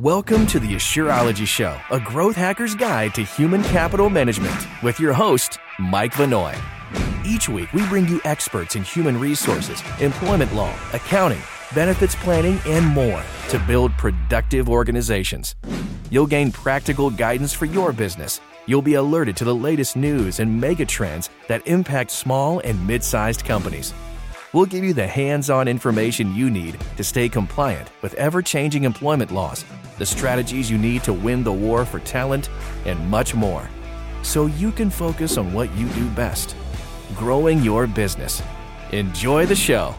Welcome to the Assureology Show, a growth hacker's guide to human capital management, with your host, Mike Vanoy. Each week, we bring you experts in human resources, employment law, accounting, benefits planning, and more to build productive organizations. You'll gain practical guidance for your business. You'll be alerted to the latest news and mega trends that impact small and mid sized companies. We'll give you the hands on information you need to stay compliant with ever changing employment laws, the strategies you need to win the war for talent, and much more. So you can focus on what you do best growing your business. Enjoy the show.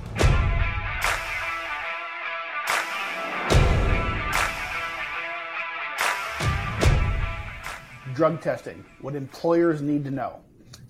Drug testing, what employers need to know.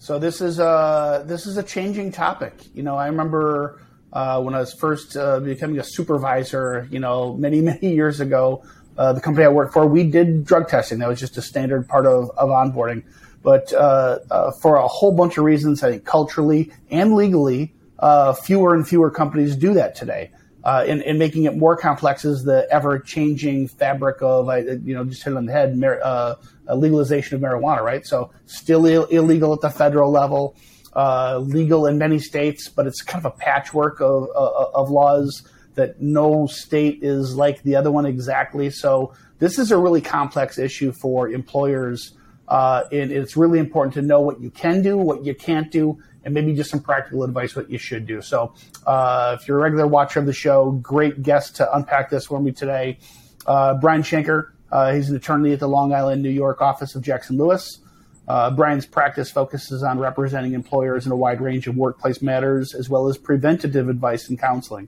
So this is a this is a changing topic. You know, I remember uh, when I was first uh, becoming a supervisor. You know, many many years ago, uh, the company I worked for, we did drug testing. That was just a standard part of, of onboarding. But uh, uh, for a whole bunch of reasons, I think culturally and legally, uh, fewer and fewer companies do that today. Uh, and, and, making it more complex is the ever-changing fabric of, you know, just hit on the head, uh, legalization of marijuana, right? So still Ill- illegal at the federal level, uh, legal in many states, but it's kind of a patchwork of, uh, of laws that no state is like the other one exactly. So this is a really complex issue for employers, uh, and it's really important to know what you can do, what you can't do, and maybe just some practical advice what you should do. So, uh, if you're a regular watcher of the show, great guest to unpack this for me today. Uh, Brian Shenker, uh, he's an attorney at the Long Island, New York office of Jackson Lewis. Uh, Brian's practice focuses on representing employers in a wide range of workplace matters, as well as preventative advice and counseling.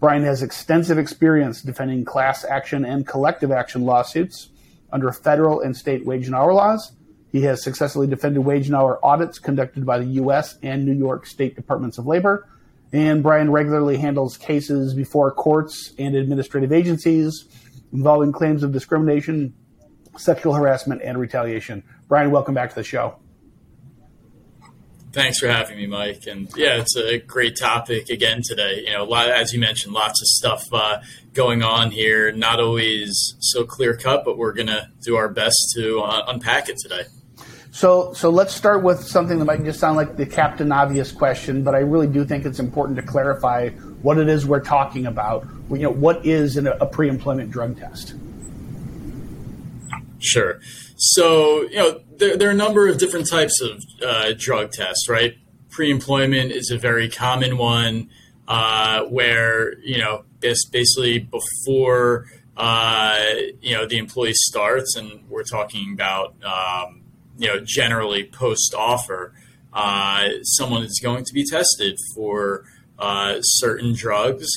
Brian has extensive experience defending class action and collective action lawsuits under federal and state wage and hour laws he has successfully defended wage and hour audits conducted by the U.S. and New York State Departments of Labor. And Brian regularly handles cases before courts and administrative agencies involving claims of discrimination, sexual harassment, and retaliation. Brian, welcome back to the show. Thanks for having me, Mike. And yeah, it's a great topic again today. You know, lot, as you mentioned, lots of stuff uh, going on here. Not always so clear cut, but we're going to do our best to uh, unpack it today. So, so let's start with something that might just sound like the captain obvious question, but I really do think it's important to clarify what it is we're talking about. You know, what is a pre-employment drug test? Sure. So, you know, there, there are a number of different types of uh, drug tests, right? Pre-employment is a very common one, uh, where you know, basically before uh, you know the employee starts, and we're talking about um, you know, generally post offer, uh, someone is going to be tested for uh, certain drugs.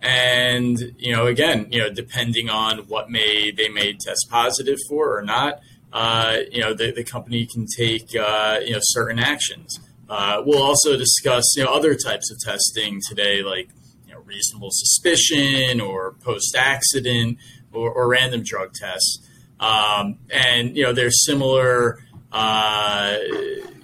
And, you know, again, you know, depending on what may they may test positive for or not, uh, you know, the, the company can take, uh, you know, certain actions. Uh, we'll also discuss, you know, other types of testing today, like, you know, reasonable suspicion or post accident or, or, random drug tests. Um, and, you know, there's similar, uh,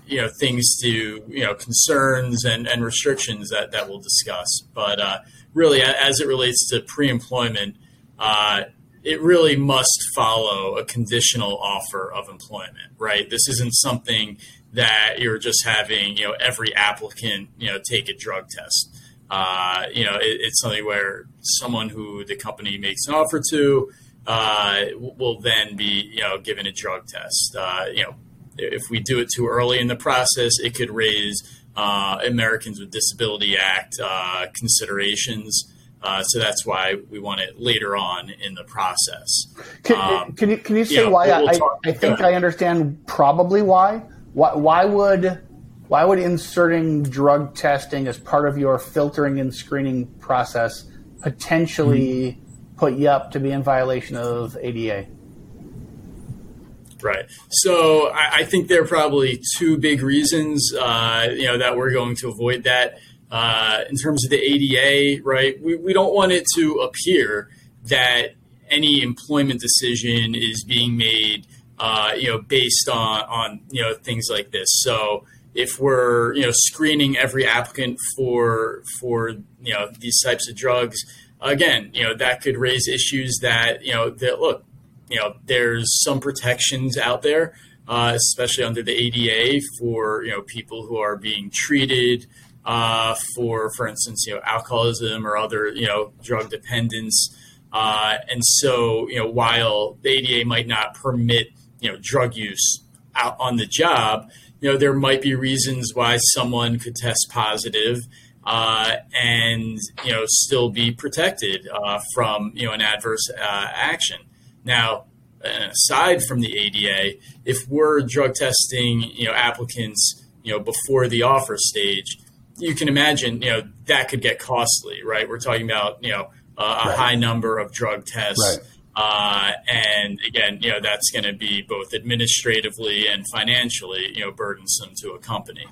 you know things to you know concerns and, and restrictions that, that we'll discuss. But uh, really, as it relates to pre-employment, uh, it really must follow a conditional offer of employment. Right? This isn't something that you're just having you know every applicant you know take a drug test. Uh, you know, it, it's something where someone who the company makes an offer to uh, will then be you know given a drug test. Uh, you know, if we do it too early in the process, it could raise uh, Americans with Disability Act uh, considerations. Uh, so that's why we want it later on in the process. Can, um, can you can you say why? We'll, we'll I, I, think I understand probably why. Why, why would why would inserting drug testing as part of your filtering and screening process potentially mm-hmm. put you up to be in violation of ADA? Right. So I, I, think there are probably two big reasons, uh, you know, that we're going to avoid that. Uh, in terms of the ADA, right? We, we don't want it to appear that any employment decision is being made, uh, you know, based on, on, you know, things like this. So if we're, you know, screening every applicant for, for, you know, these types of drugs, again, you know, that could raise issues that, you know, that look, you know, there's some protections out there, uh, especially under the ADA for, you know, people who are being treated uh, for, for instance, you know, alcoholism or other, you know, drug dependence. Uh, and so, you know, while the ADA might not permit, you know, drug use out on the job, you know, there might be reasons why someone could test positive uh, and you know still be protected uh, from you know an adverse uh, action. Now, aside from the ADA, if we're drug testing you know applicants you know before the offer stage, you can imagine you know that could get costly, right? We're talking about you know a right. high number of drug tests. Right. Uh, and again, you know that's going to be both administratively and financially, you know, burdensome to a company.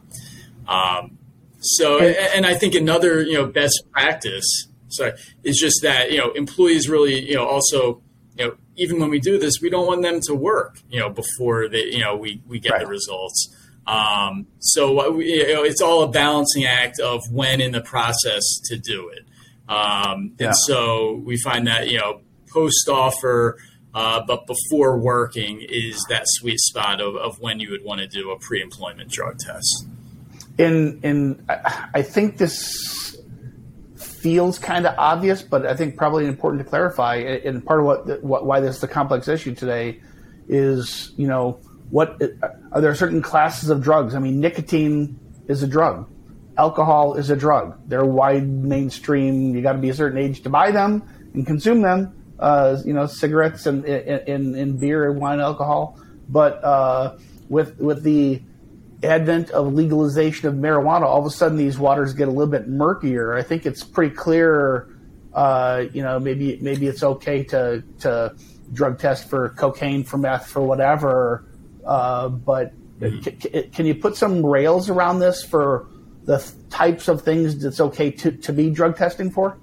Um, so, and I think another, you know, best practice, sorry, is just that, you know, employees really, you know, also, you know, even when we do this, we don't want them to work, you know, before they, you know, we, we get right. the results. Um, so, you know, it's all a balancing act of when in the process to do it. Um, yeah. And so we find that, you know, post offer, uh, but before working is that sweet spot of, of when you would want to do a pre employment drug test in in I think this feels kind of obvious, but I think probably important to clarify. And part of what, what why this is a complex issue today is you know what are there certain classes of drugs? I mean, nicotine is a drug, alcohol is a drug. They're wide mainstream. You got to be a certain age to buy them and consume them. Uh, you know, cigarettes and in in beer and wine, and alcohol. But uh, with with the advent of legalization of marijuana, all of a sudden these waters get a little bit murkier. I think it's pretty clear. Uh, you know, maybe maybe it's okay to to drug test for cocaine, for meth, for whatever. Uh, but mm-hmm. c- can you put some rails around this for the th- types of things that's okay to, to be drug testing for?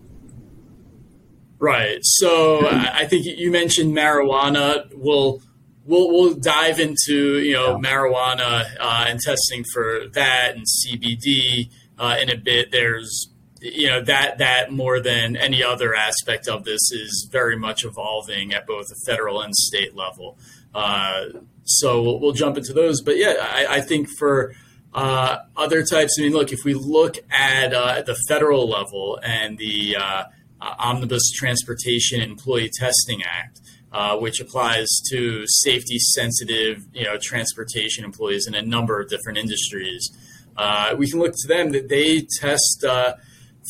Right. So I think you mentioned marijuana. Well, we'll we'll dive into you know yeah. marijuana uh, and testing for that and CBD uh, in a bit. There's you know that that more than any other aspect of this is very much evolving at both the federal and state level. Uh, so we'll, we'll, jump into those. But yeah, I, I think for uh, other types, I mean, look, if we look at uh, the federal level and the uh, Omnibus Transportation Employee Testing Act, uh, which applies to safety sensitive, you know, transportation employees in a number of different industries. Uh, we can look to them that they test uh,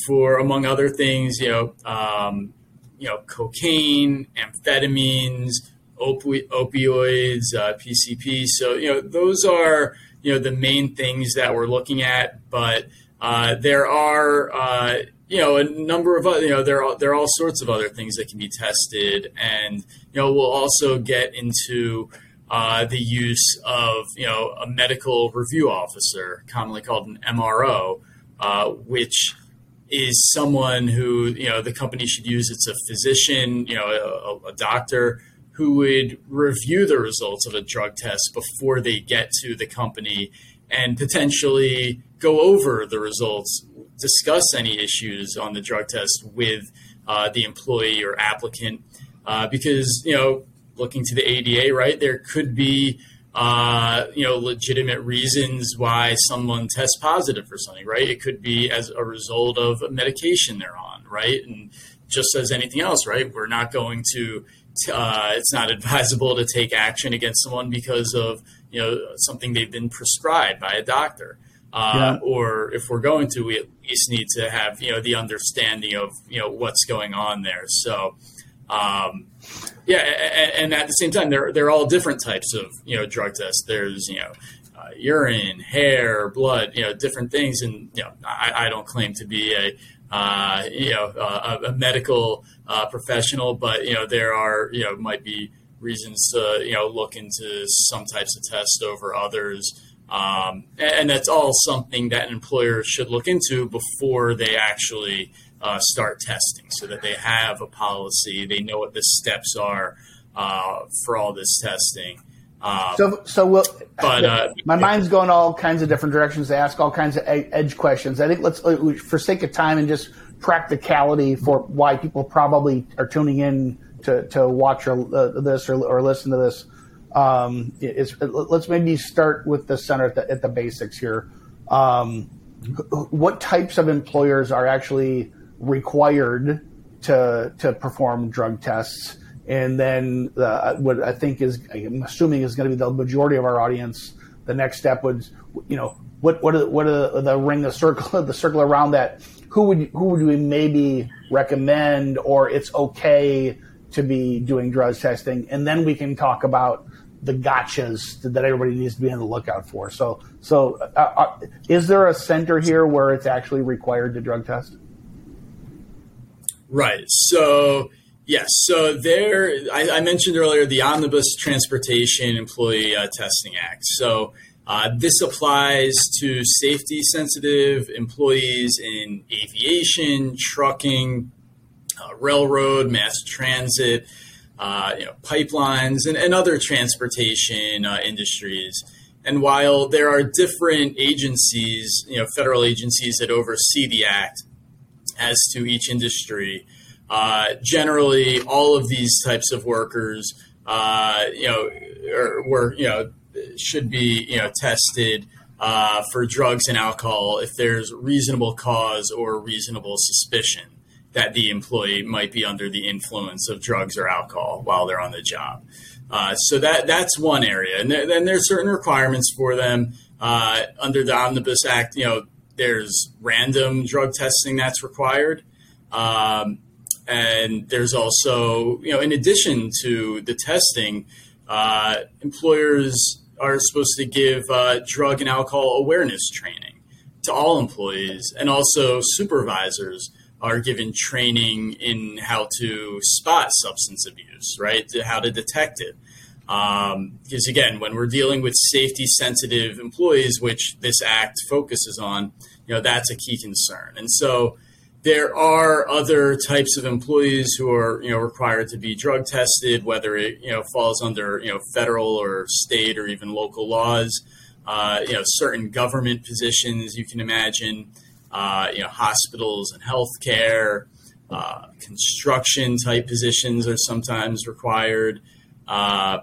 for, among other things, you know, um, you know, cocaine, amphetamines, opi- opioids, PCP. Uh, so you know, those are you know the main things that we're looking at, but uh, there are uh, you know, a number of other, you know, there are, there are all sorts of other things that can be tested. And, you know, we'll also get into uh, the use of, you know, a medical review officer, commonly called an MRO, uh, which is someone who, you know, the company should use. It's a physician, you know, a, a doctor who would review the results of a drug test before they get to the company and potentially go over the results discuss any issues on the drug test with uh, the employee or applicant. Uh, because you know looking to the ADA right there could be uh, you know legitimate reasons why someone tests positive for something right? It could be as a result of a medication they're on right? And just as anything else right we're not going to uh, it's not advisable to take action against someone because of you know something they've been prescribed by a doctor uh, yeah. or if we're going to, we at least need to have you know the understanding of you know what's going on there. So, um, yeah, and, and, at the same time, they're they're all different types of you know drug tests. There's you know uh, urine, hair, blood, you know different things, and you know I, I don't claim to be a uh, you know a, a medical uh, professional, but you know there are you know might be reasons to you know look into some types of tests over others. Um, and that's all something that employers should look into before they actually uh, start testing so that they have a policy, they know what the steps are uh, for all this testing. Um, so, so we'll, but uh, my mind's going all kinds of different directions to ask all kinds of edge questions. I think let's, uh, for sake of time and just practicality for why people probably are tuning in to, to watch or, uh, this or, or listen to this. Um, is, let's maybe start with the center at the, at the basics here. Um, what types of employers are actually required to to perform drug tests? And then uh, what I think is, I'm assuming is going to be the majority of our audience. The next step would, you know, what what are, what are the ring, the circle, the circle around that? Who would who would we maybe recommend, or it's okay to be doing drug testing, and then we can talk about the gotchas that everybody needs to be on the lookout for. So, so uh, uh, is there a center here where it's actually required to drug test? Right. So, yes. So there, I, I mentioned earlier the Omnibus Transportation Employee uh, Testing Act. So uh, this applies to safety sensitive employees in aviation, trucking, uh, railroad, mass transit, uh, you know, pipelines, and, and other transportation uh, industries. And while there are different agencies, you know, federal agencies that oversee the act as to each industry, uh, generally all of these types of workers, uh, you know, are, were you know should be you know tested uh, for drugs and alcohol if there's reasonable cause or reasonable suspicion that the employee might be under the influence of drugs or alcohol while they're on the job. Uh, so that that's one area, and then there's certain requirements for them uh, under the Omnibus Act. You know, there's random drug testing that's required, um, and there's also you know, in addition to the testing, uh, employers are supposed to give uh, drug and alcohol awareness training to all employees, and also supervisors are given training in how to spot substance abuse, right? How to detect it. Um, because again, when we're dealing with safety sensitive employees, which this act focuses on, you know, that's a key concern. And so there are other types of employees who are, you know, required to be drug tested, whether it, you know, falls under, you know, federal or state or even local laws. Uh, you know, certain government positions you can imagine uh, you know, hospitals and healthcare, uh, construction type positions are sometimes required. Uh,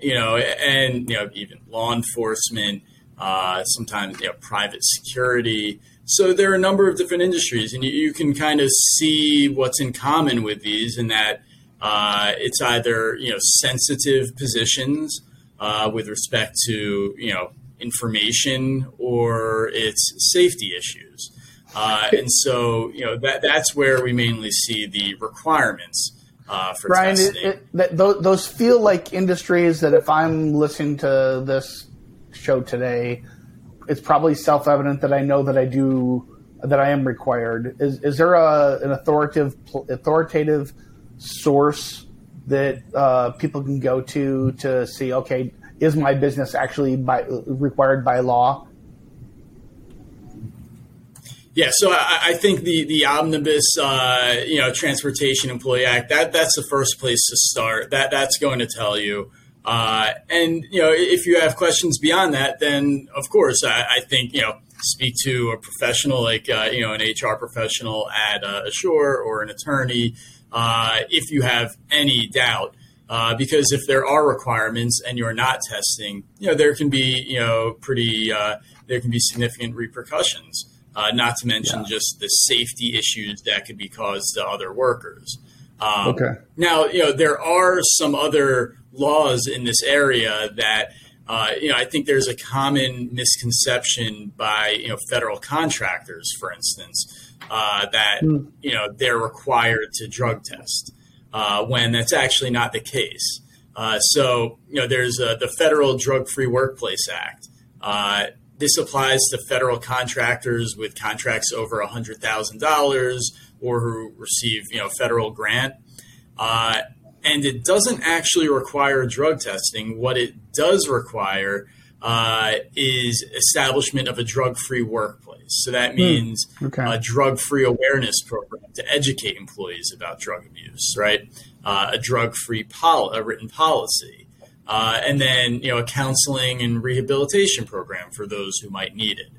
you know, and you know, even law enforcement, uh, sometimes you know, private security. So there are a number of different industries, and you, you can kind of see what's in common with these, in that uh, it's either you know sensitive positions uh, with respect to you know information, or it's safety issues. Uh, and so, you know, that that's where we mainly see the requirements uh, for Brian, testing. It, it, those feel like industries that if I'm listening to this show today, it's probably self-evident that I know that I do that I am required. Is is there a, an authoritative authoritative source that uh, people can go to to see? Okay, is my business actually by, required by law? Yeah, so I, I, think the the omnibus, uh, you know, Transportation Employee Act that that's the first place to start. That that's going to tell you. Uh, and you know, if you have questions beyond that, then of course, I, I think you know, speak to a professional like uh, you know an HR professional at uh, Assure or an attorney uh, if you have any doubt. Uh, because if there are requirements and you're not testing, you know there can be you know pretty uh, there can be significant repercussions uh, not to mention yeah. just the safety issues that could be caused to other workers. Um, okay. Now, you know, there are some other laws in this area that, uh, you know, I think there's a common misconception by, you know, federal contractors, for instance, uh, that, mm. you know, they're required to drug test uh, when that's actually not the case. Uh, so, you know, there's the Federal Drug Free Workplace Act. Uh, this applies to federal contractors with contracts over $100,000 or who receive, you know, federal grant. Uh, and it doesn't actually require drug testing. What it does require uh, is establishment of a drug-free workplace. So that hmm. means okay. a drug-free awareness program to educate employees about drug abuse, right? Uh, a drug-free pol- a written policy, uh, and then you know a counseling and rehabilitation program for those who might need it.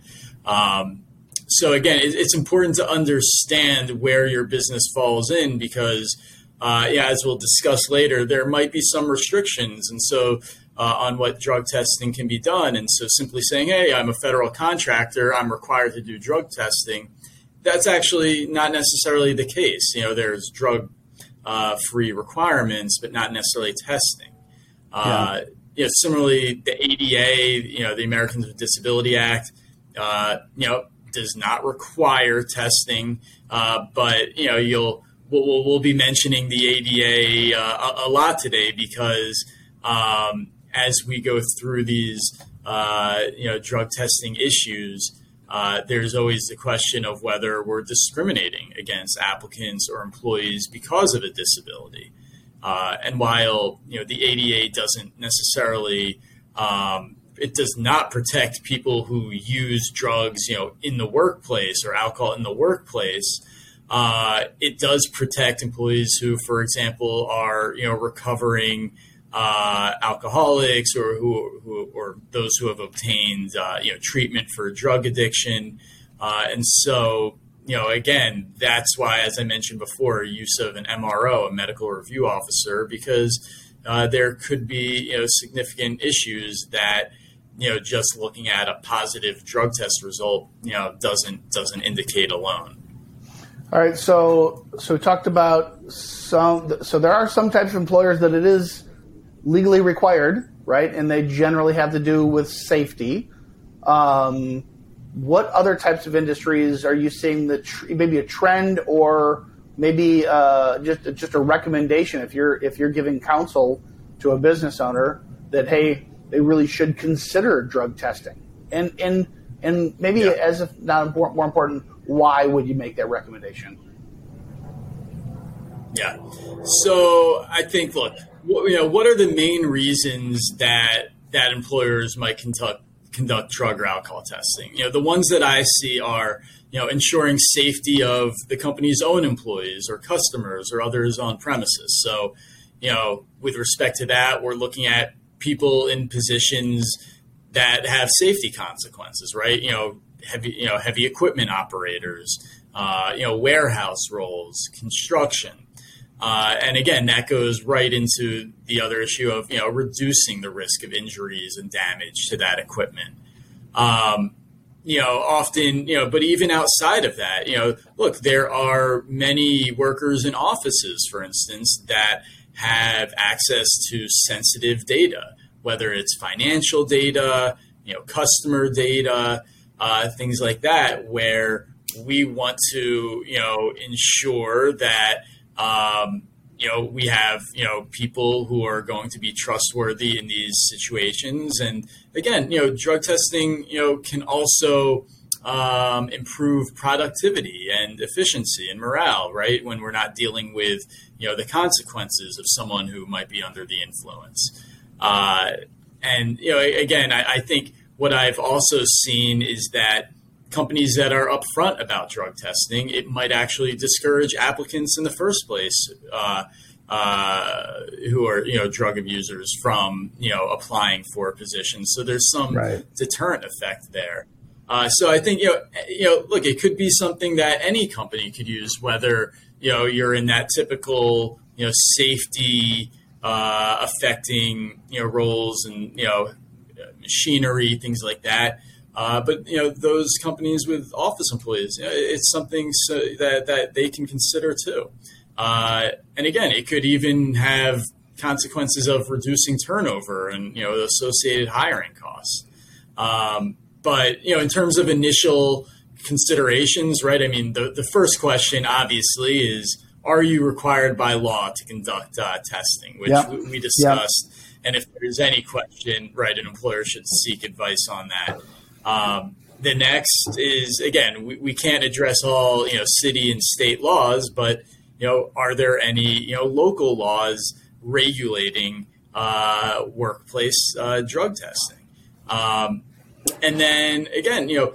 Um, so again, it, it's important to understand where your business falls in because, uh, yeah, as we'll discuss later, there might be some restrictions, and so uh, on what drug testing can be done. And so simply saying, "Hey, I'm a federal contractor, I'm required to do drug testing," that's actually not necessarily the case. You know, there's drug uh, free requirements, but not necessarily testing. Uh, yeah. You know, similarly, the ADA, you know, the Americans with Disability Act, uh, you know, does not require testing, uh, but you know, you'll we'll, we'll be mentioning the ADA uh, a, lot today because um, as we go through these, uh, you know, drug testing issues. Uh, there's always the question of whether we're discriminating against applicants or employees because of a disability. Uh, and while you know the ADA doesn't necessarily um, it does not protect people who use drugs, you know, in the workplace or alcohol in the workplace. Uh, it does protect employees who, for example, are you know recovering uh, alcoholics or who, who, or those who have obtained uh, you know treatment for drug addiction, uh, and so you know again that's why, as I mentioned before, use of an MRO, a medical review officer, because uh, there could be you know significant issues that you know just looking at a positive drug test result you know doesn't doesn't indicate alone. All right, so so we talked about some. So there are some types of employers that it is legally required, right? And they generally have to do with safety. Um, what other types of industries are you seeing the tr- maybe a trend or maybe uh, just just a recommendation if you're if you're giving counsel to a business owner that hey they really should consider drug testing and and and maybe yeah. as if not important, more important why would you make that recommendation yeah so i think look you know, what are the main reasons that that employers might conduct conduct drug or alcohol testing? You know, the ones that I see are you know ensuring safety of the company's own employees or customers or others on premises. So, you know, with respect to that, we're looking at people in positions that have safety consequences, right? You know, heavy you know heavy equipment operators, uh, you know, warehouse roles, construction. Uh, and again, that goes right into the other issue of you know reducing the risk of injuries and damage to that equipment. Um, you know, often you know, but even outside of that, you know, look, there are many workers in offices, for instance, that have access to sensitive data, whether it's financial data, you know, customer data, uh, things like that, where we want to you know ensure that um, you know, we have you know people who are going to be trustworthy in these situations, and again, you know, drug testing you know can also um, improve productivity and efficiency and morale, right? When we're not dealing with you know the consequences of someone who might be under the influence, uh, and you know, again, I, I think what I've also seen is that companies that are upfront about drug testing, it might actually discourage applicants in the first place uh, uh, who are you know drug abusers from you know applying for positions. So there's some right. deterrent effect there. Uh, so I think you know you know look, it could be something that any company could use, whether you know you're in that typical you know safety uh, affecting you know roles and you know machinery things like that uh, but you know those companies with office employees, it's something so that that they can consider too. Uh, and again, it could even have consequences of reducing turnover and you know associated hiring costs. Um, but you know, in terms of initial considerations, right? I mean, the the first question obviously is: Are you required by law to conduct uh, testing, which we, discussed? And if there's any question, right, an employer should seek advice on that. Um, the next is again, we, we can't address all you know city and state laws, but you know, are there any you know local laws regulating uh, workplace uh, drug testing? Um, and then again, you know,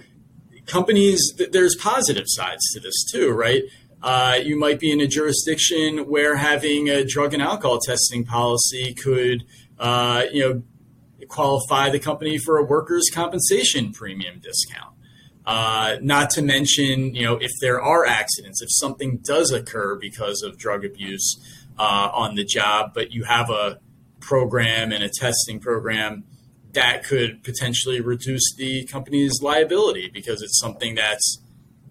companies there's positive sides to this too, right? Uh, you might be in a jurisdiction where having a drug and alcohol testing policy could, uh, you know, qualify the company for a workers' compensation premium discount. Uh, not to mention, you know, if there are accidents, if something does occur because of drug abuse uh, on the job, but you have a program and a testing program that could potentially reduce the company's liability because it's something that's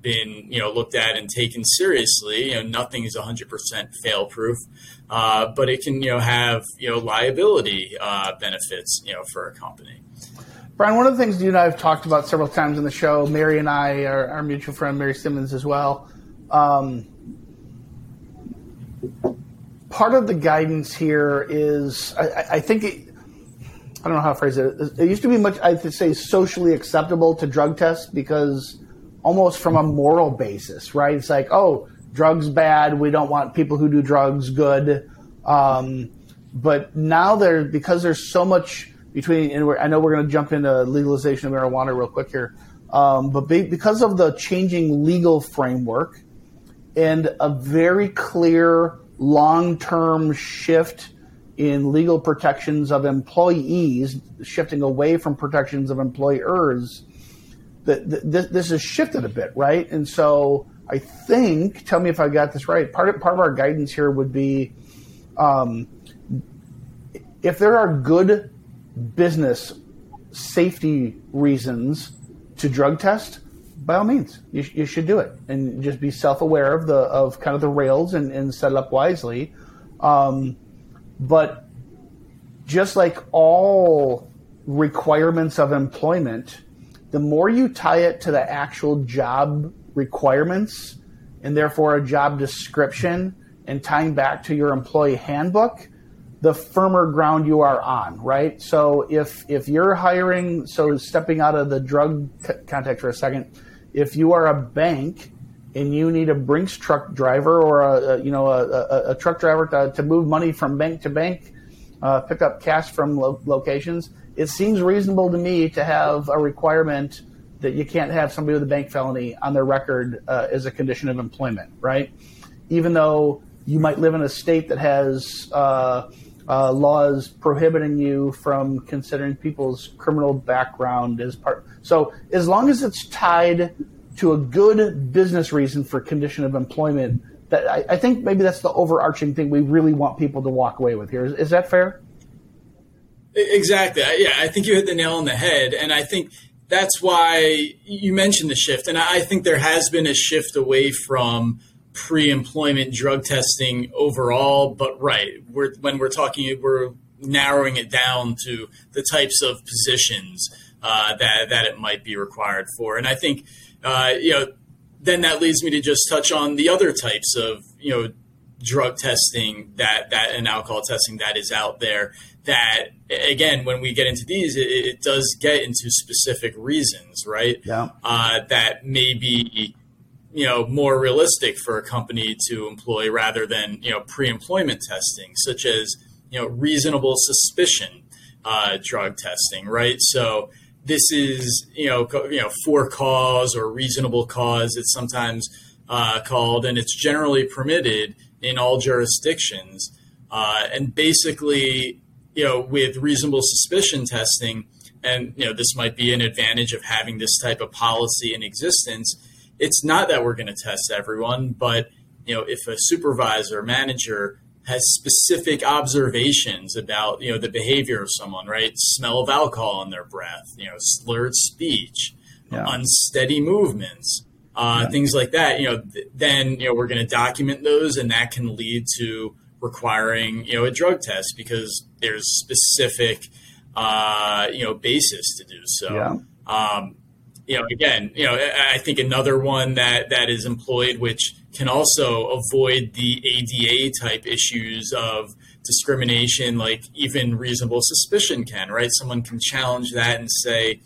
been you know looked at and taken seriously. You know, nothing is 100% fail proof, uh, but it can you know have you know liability uh, benefits you know for a company. Brian, one of the things you and I have talked about several times in the show, Mary and I, our, our mutual friend Mary Simmons as well. Um, part of the guidance here is, I, I think, it, I don't know how to phrase it. It used to be much, I'd say, socially acceptable to drug test because almost from a moral basis, right? It's like, oh, drugs bad. We don't want people who do drugs good. Um, but now there, because there's so much between, and I know we're going to jump into legalization of marijuana real quick here. Um, but be, because of the changing legal framework and a very clear long-term shift in legal protections of employees, shifting away from protections of employers, that this, this has shifted a bit, right? And so I think, tell me if I got this right. Part of part of our guidance here would be, um, if there are good business safety reasons to drug test, by all means, you, you should do it, and just be self aware of the of kind of the rails and, and set it up wisely. Um, but just like all requirements of employment, the more you tie it to the actual job requirements and therefore a job description and tying back to your employee handbook, the firmer ground you are on, right? So if if you're hiring, so stepping out of the drug context for a second, if you are a bank and you need a Brinks truck driver or a, a you know a, a, a, truck driver to, to move money from bank to bank, uh, pick up cash from lo- locations, it seems reasonable to me to have a requirement that you can't have somebody with a bank felony on their record uh, as a condition of employment, right? Even though you might live in a state that has uh, uh, laws prohibiting you from considering people's criminal background as part. So as long as it's tied to a good business reason for condition of employment, that I, I think maybe that's the overarching thing we really want people to walk away with here. Is, is that fair? Exactly. Yeah, I think you hit the nail on the head, and I think that's why you mentioned the shift. And I think there has been a shift away from pre-employment drug testing overall. But right, we're, when we're talking, we're narrowing it down to the types of positions uh, that that it might be required for. And I think uh, you know then that leads me to just touch on the other types of you know drug testing that that and alcohol testing that is out there that again when we get into these it, it does get into specific reasons right? Yeah. Uh, that may be you know more realistic for a company to employ rather than you know pre-employment testing such as you know reasonable suspicion uh, drug testing right? So this is you know you know for cause or reasonable cause it's sometimes uh, called and it's generally permitted in all jurisdictions uh, and basically you know, with reasonable suspicion testing, and you know, this might be an advantage of having this type of policy in existence. It's not that we're going to test everyone, but you know, if a supervisor, manager has specific observations about you know the behavior of someone, right? Smell of alcohol in their breath, you know, slurred speech, yeah. unsteady movements, uh, yeah. things like that. You know, th- then you know we're going to document those, and that can lead to requiring you know a drug test because there's specific uh, you know basis to do so. Yeah. Um, you know, again, you know, I think another one that that is employed, which can also avoid the ADA type issues of discrimination, like even reasonable suspicion can, right? Someone can challenge that and say,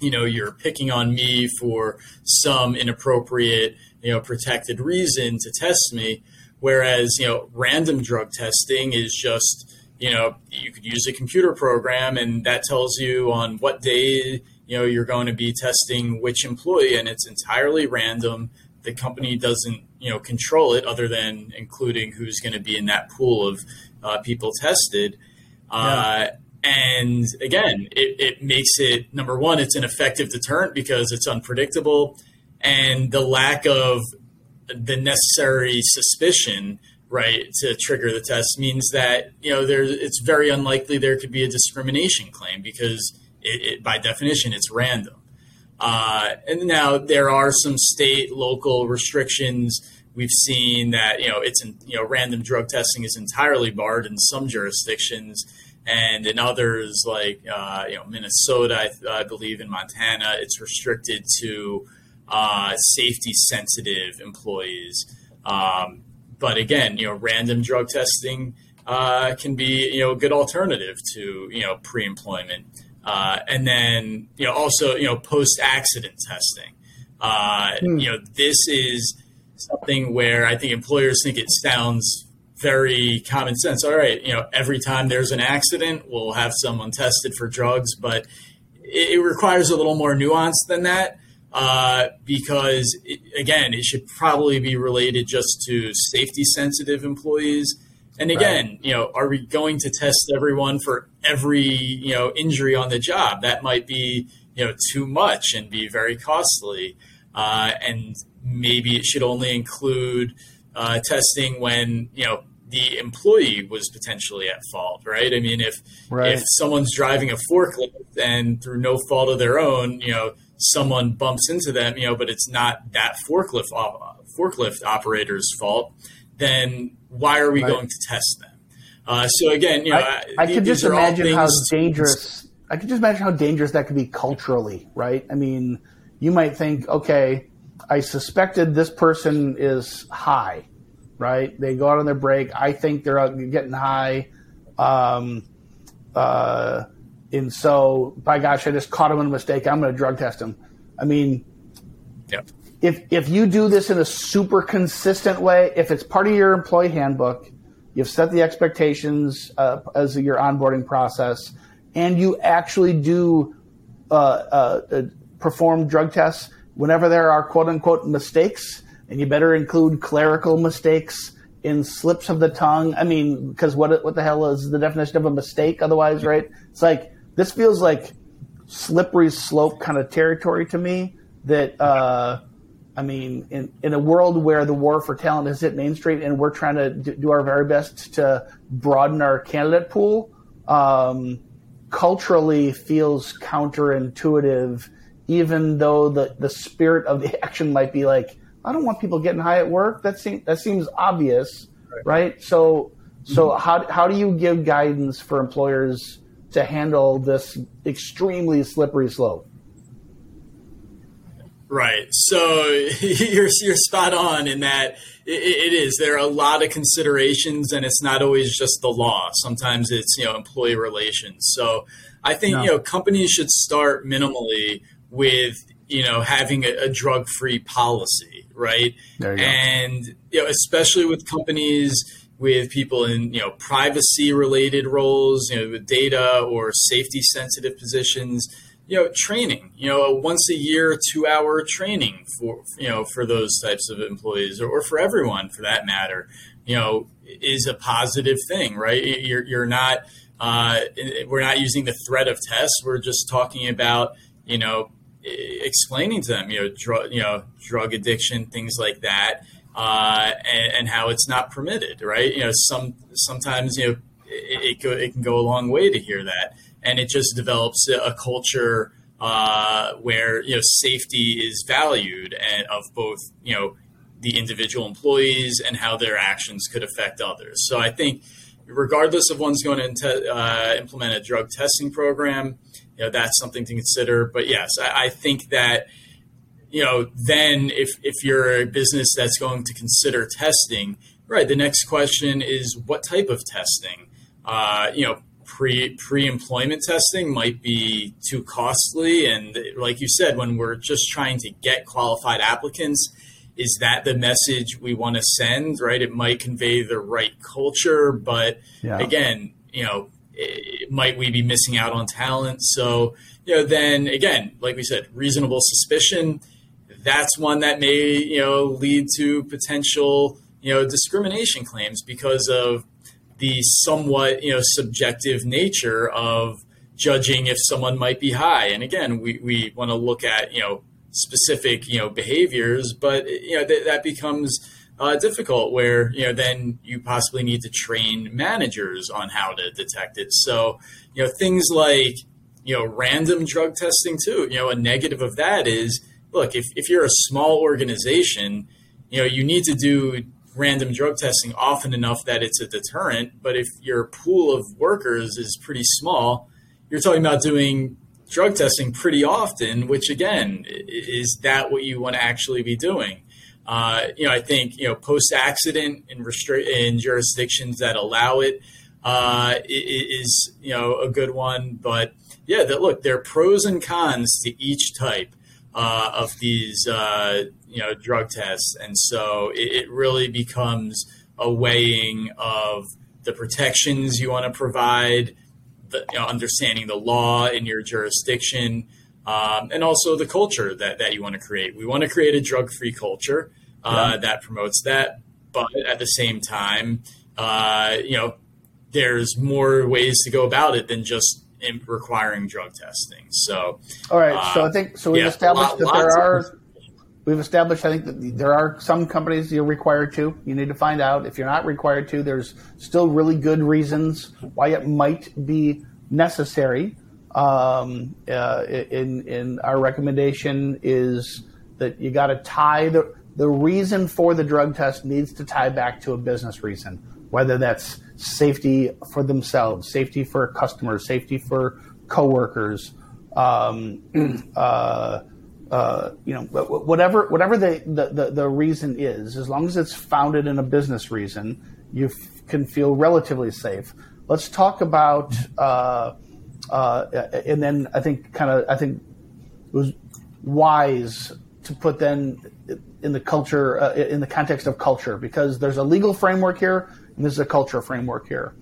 you know, you're picking on me for some inappropriate, you know, protected reason to test me. Whereas, you know, random drug testing is just, you know, you could use a computer program and that tells you on what day, you know, you're going to be testing which employee and it's entirely random. The company doesn't, you know, control it other than including who's going to be in that pool of uh, people tested. Uh, and again, it, it makes it number one, it's an effective deterrent because it's unpredictable, and the lack of the necessary suspicion right to trigger the test means that you know there it's very unlikely there could be a discrimination claim because it, it, by definition it's random uh, and now there are some state local restrictions. We've seen that you know it's in, you know random drug testing is entirely barred in some jurisdictions. And in others like uh, you know Minnesota I, I, believe in Montana it's restricted to uh, safety sensitive employees. Um, but again, you know, random drug testing uh, can be you know a good alternative to you know pre-employment, uh, and then you know also you know post-accident testing. Uh, mm. You know, this is something where I think employers think it sounds very common sense. All right, you know, every time there's an accident, we'll have someone tested for drugs, but it, it requires a little more nuance than that uh, because it, again, it should probably be related just to safety sensitive employees. And again, right. you know, are we going to test everyone for every you know injury on the job? That might be you know too much and be very costly. Uh, and maybe it should only include uh, testing when you know the employee was potentially at fault, right? I mean, if right. if someone's driving a forklift and through no fault of their own, you know, someone bumps into them, you know, but it's not that forklift forklift operator's fault, then why are we right. going to test them? Uh, so again, you know, I, I could just imagine how dangerous. I could just imagine how dangerous that could be culturally, right? I mean, you might think, okay, I suspected this person is high, right? They go out on their break. I think they're getting high. Um, uh, and so, by gosh, I just caught him in a mistake. I'm going to drug test him. I mean, yep. if if you do this in a super consistent way, if it's part of your employee handbook, you've set the expectations uh, as your onboarding process, and you actually do uh, uh, perform drug tests whenever there are quote unquote mistakes, and you better include clerical mistakes in slips of the tongue. I mean, because what what the hell is the definition of a mistake? Otherwise, right? It's like this feels like slippery slope kind of territory to me. That uh, I mean, in in a world where the war for talent has hit Main Street, and we're trying to do our very best to broaden our candidate pool, um, culturally feels counterintuitive. Even though the the spirit of the action might be like, I don't want people getting high at work. That seems that seems obvious, right? right? So so mm-hmm. how how do you give guidance for employers? to handle this extremely slippery slope. Right. So you're you're spot on in that it, it is. There are a lot of considerations, and it's not always just the law. Sometimes it's you know employee relations. So I think no. you know companies should start minimally with you know having a, a drug free policy, right? You and you know especially with companies with people in you know privacy related roles, you know, with data or safety sensitive positions. You know, training. You know, once a year, two hour training for you know for those types of employees, or, or for everyone for that matter. You know, is a positive thing, right? You're you're not. Uh, we're not using the threat of tests. We're just talking about you know explaining to them you know drug you know drug addiction things like that uh, and, and, how it's not permitted, right? You know, some sometimes you know it, it, go, it, can go a long way to hear that, and it just develops a, culture uh, where you know safety is valued and of both you know the individual employees and how their actions could affect others. So I think, regardless of one's going to uh, implement a drug testing program, you know that's something to consider. But yes, I, I think that you know, then if, if you're a business that's going to consider testing, right, the next question is what type of testing? Uh, you know, pre pre employment testing might be too costly, and like you said, when we're just trying to get qualified applicants, is that the message we want to send? Right, it might convey the right culture, but yeah. again, you know, it, might we be missing out on talent? So you know, then again, like we said, reasonable suspicion that's one that may you know lead to potential you know discrimination claims because of the somewhat you know subjective nature of judging if someone might be high. And again, we, we want to look at you know specific you know behaviors, but you know th- that becomes uh, difficult where you know then you possibly need to train managers on how to detect it. So you know things like you know random drug testing too. You know a negative of that is look if if you're a small organization, you know you need to do random drug testing often enough that it's a deterrent. But if your pool of workers is pretty small, you're talking about doing drug testing pretty often, which again, is that what you want to actually be doing? Uh, you know, I think you know post accident in restri- in jurisdictions that allow it uh, is you know a good one. But yeah, that look, there are pros and cons to each type uh, of these uh, you know drug tests, and so it, it really becomes a weighing of the protections you want to provide the, you know, understanding the law in your jurisdiction, um, and also the culture that, that you want to create. We want to create a drug free culture uh, yeah. that promotes that, but at the same time, uh, you know, there's more ways to go about it than just requiring drug testing. So, all right. Uh, so I think so. We've yeah, established lot, that there are. We've established, I think, that there are some companies you're required to. You need to find out. If you're not required to, there's still really good reasons why it might be necessary. Um, uh, in in our recommendation is that you got to tie the the reason for the drug test needs to tie back to a business reason, whether that's safety for themselves, safety for customers, safety for coworkers. Um, uh, uh, you know, whatever whatever the, the, the, reason is, as long as it's founded in a business reason, you f- can feel relatively safe. Let's talk about, uh, uh, and then I think kind of I think it was wise to put then in the culture uh, in the context of culture because there's a legal framework here and there's a culture framework here.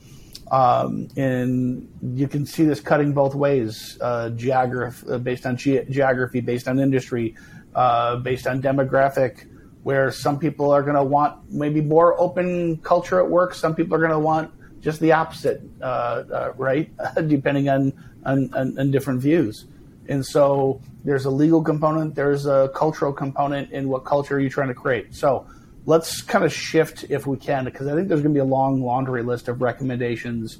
Um, and you can see this cutting both ways, uh, geography, uh, based on ge- geography, based on industry, uh, based on demographic, where some people are going to want maybe more open culture at work. Some people are going to want just the opposite, uh, uh right? Depending on, on, on, on different views. And so there's a legal component, there's a cultural component in what culture are you're trying to create. So let's kind of shift if we can, because I think there's going to be a long laundry list of recommendations.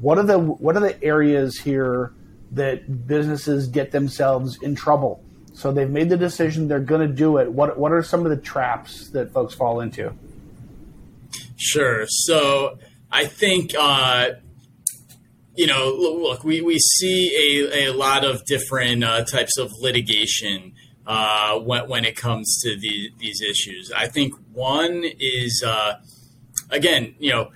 What are the what are the areas here that businesses get themselves in trouble? So they've made the decision they're going to do it. What what are some of the traps that folks fall into? Sure. So I think uh, you know, look, we, we see a, a lot of different uh, types of litigation uh, when, when it comes to the, these issues. I think one is, uh, again, you know,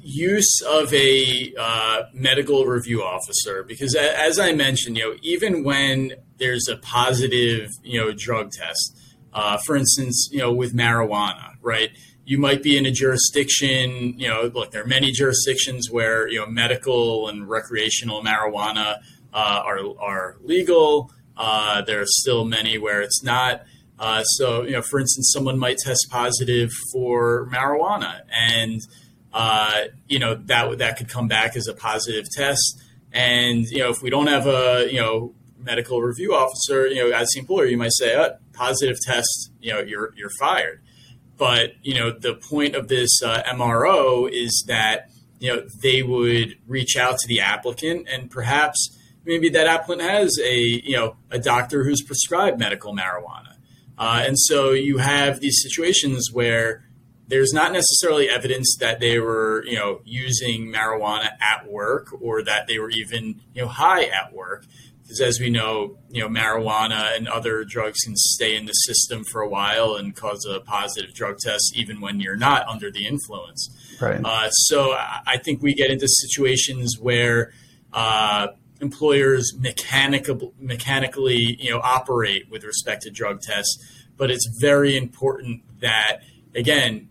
use of a uh, medical review officer because as i mentioned you know even when there's a positive you know drug test uh, for instance you know with marijuana right you might be in a jurisdiction you know look there are many jurisdictions where you know medical and recreational marijuana uh, are, are legal uh, there are still many where it's not. Uh, so, you know, for instance, someone might test positive for marijuana, and uh, you know that that could come back as a positive test. And you know, if we don't have a you know medical review officer, you know, as the employer, you might say, oh, positive test, you know, you're you're fired. But you know, the point of this uh, MRO is that you know they would reach out to the applicant and perhaps maybe that applicant has a you know a doctor who's prescribed medical marijuana, uh, and so you have these situations where there's not necessarily evidence that they were you know using marijuana at work or that they were even you know high at work. Because as we know you know marijuana and other drugs can stay in the system for a while and cause a positive drug test even when you're not under the influence. Right. Uh, so i think we get into situations where uh, employers mechanical, mechanically you know operate with respect to drug tests. But it's very important that again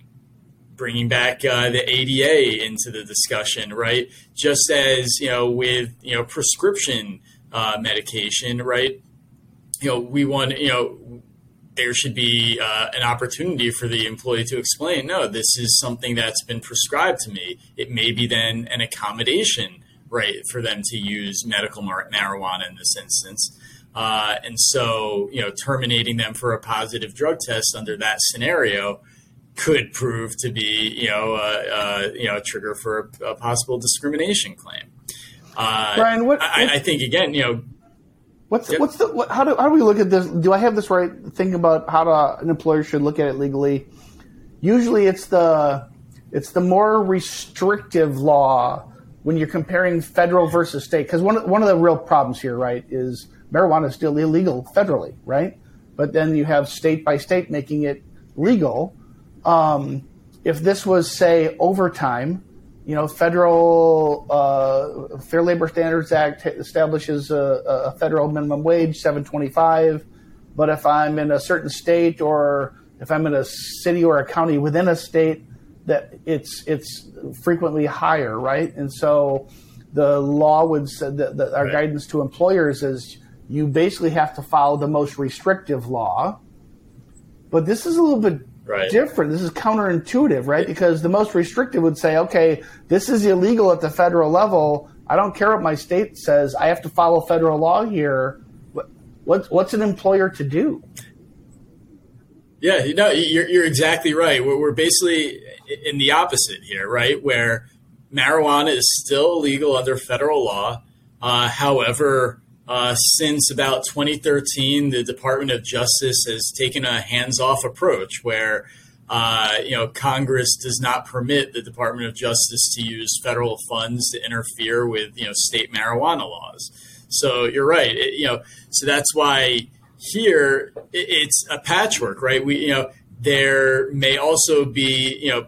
bringing back uh, the ADA into the discussion right? Just as you know with you know prescription uh, medication right? You know we want you know there should be uh, an opportunity for the employee to explain, no, this is something that's been prescribed to me. It may be then an accommodation, right, for them to use medical mar- marijuana in this instance. Uh, and so, you know, terminating them for a positive drug test under that scenario could prove to be, you know, uh, you know, a trigger for a, a possible discrimination claim. Uh, Brian, what, I, I, think again, you know, What's yep. what's the what, how do how do we look at this? Do I have this right? Think about how to, an employer should look at it legally. Usually, it's the it's the more restrictive law when you're comparing federal versus state. Because one one of the real problems here, right, is marijuana is still illegal federally, right? But then you have state by state making it legal. Um, if this was say overtime, you know, federal uh, Fair Labor Standards Act establishes a, a, federal minimum wage, seven twenty-five. But if I'm in a certain state, or if I'm in a city or a county within a state, that it's it's frequently higher, right? And so the law would say that, that our right. guidance to employers is you basically have to follow the most restrictive law. But this is a little bit right. different. This is counterintuitive, right? Because the most restrictive would say, okay, this is illegal at the federal level. I don't care what my state says. I have to follow federal law here. What, what's an employer to do? Yeah, you know, you're, you're exactly right. We're, we're basically in the opposite here, right? Where marijuana is still illegal under federal law. Uh, however, uh, since about 2013, the Department of Justice has taken a hands-off approach where uh, you know Congress does not permit the Department of Justice to use federal funds to interfere with you know state marijuana laws. So you're right. It, you know, so that's why here it's a patchwork, right? We you know there may also be you know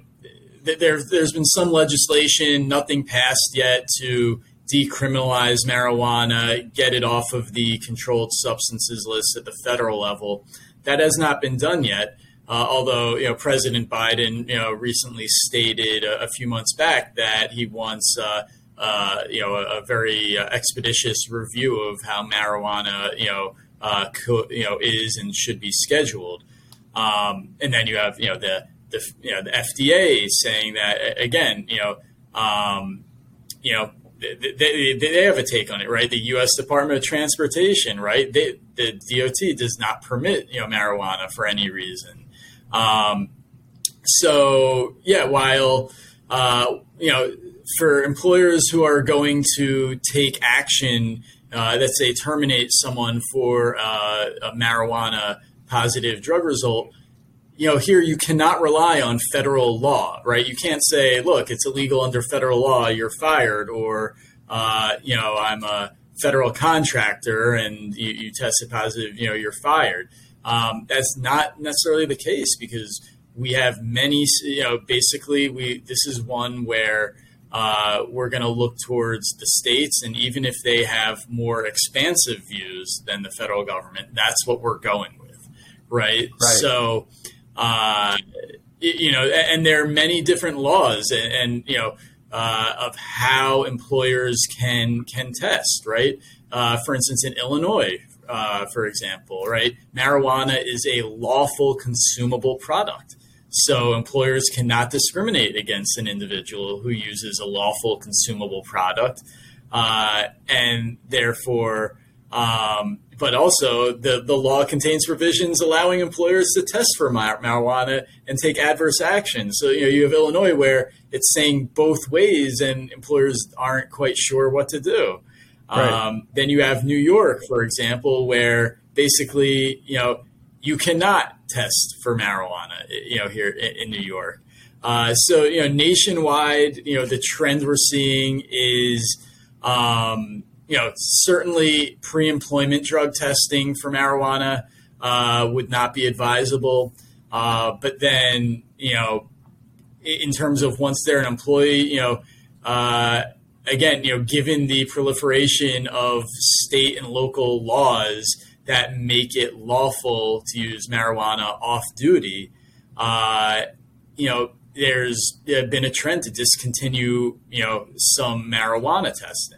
there there's been some legislation, nothing passed yet to decriminalize marijuana, get it off of the controlled substances list at the federal level. That has not been done yet. Uh, although you know President Biden you know recently stated a, a few months back that he wants uh, uh, you know a, a very uh, expeditious review of how marijuana you know uh, co- you know is and should be scheduled, um, and then you have you know the the you know the FDA saying that again you know um, you know they, they, they, have a take on it, right? The U.S. Department of Transportation, right? They, the DOT does not permit you know marijuana for any reason. Um, so yeah, while uh, you know for employers who are going to take action uh, that say terminate someone for uh, a marijuana positive drug result, you know, here you cannot rely on federal law, right? You can't say, look, it's illegal under federal law, you're fired, or, uh, you know, I'm a federal contractor and you, you tested positive, you know, you're fired. Um, that's not necessarily the case because we have many, you know, basically, we this is one where uh, we're going to look towards the states, and even if they have more expansive views than the federal government, that's what we're going with, right? right. So, uh, you know, and there are many different laws, and, and you know, uh, of how employers can can test, right? Uh, for instance, in Illinois, uh, for example, right, marijuana is a lawful consumable product. So employers cannot discriminate against an individual who uses a lawful consumable product, uh, and therefore um, but also, the, the law contains provisions allowing employers to test for mar- marijuana and take adverse action. So, you know, you have Illinois where it's saying both ways and employers aren't quite sure what to do. Right. Um, then you have New York, for example, where basically, you know, you cannot test for marijuana, you know, here in, New York. Uh, so, you know, nationwide, you know, the trend we're seeing is, um, you know, certainly pre-employment drug testing for marijuana uh, would not be advisable. Uh, but then, you know, in terms of once they're an employee, you know, uh, again, you know, given the proliferation of state and local laws that make it lawful to use marijuana off duty, uh, you know, there's been a trend to discontinue, you know, some marijuana testing.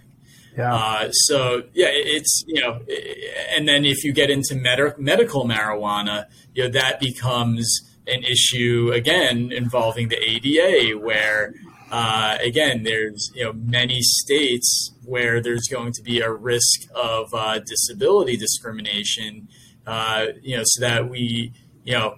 Yeah. Uh, so yeah, it's you know, and then if you get into med- medical marijuana, you know that becomes an issue again involving the ADA, where uh, again there's you know many states where there's going to be a risk of uh, disability discrimination, uh, you know, so that we you know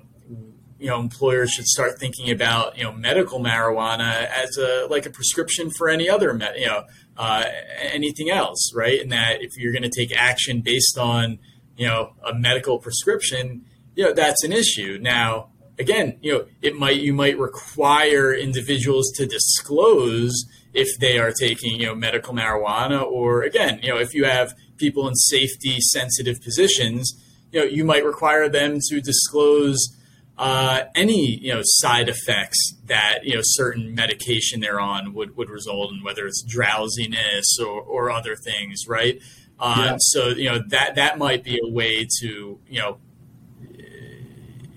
you know employers should start thinking about you know medical marijuana as a like a prescription for any other you know uh, anything else, right? And that if you're going to take action based on you know a medical prescription, you know that's an issue. Now, again, you know it might you might require individuals to disclose if they are taking you know medical marijuana, or again, you know if you have people in safety sensitive positions, you know you might require them to disclose uh, any you know side effects that you know certain medication they're on would, would result in, whether it's drowsiness or, or other things, right? Uh, yeah. So you know that that might be a way to you know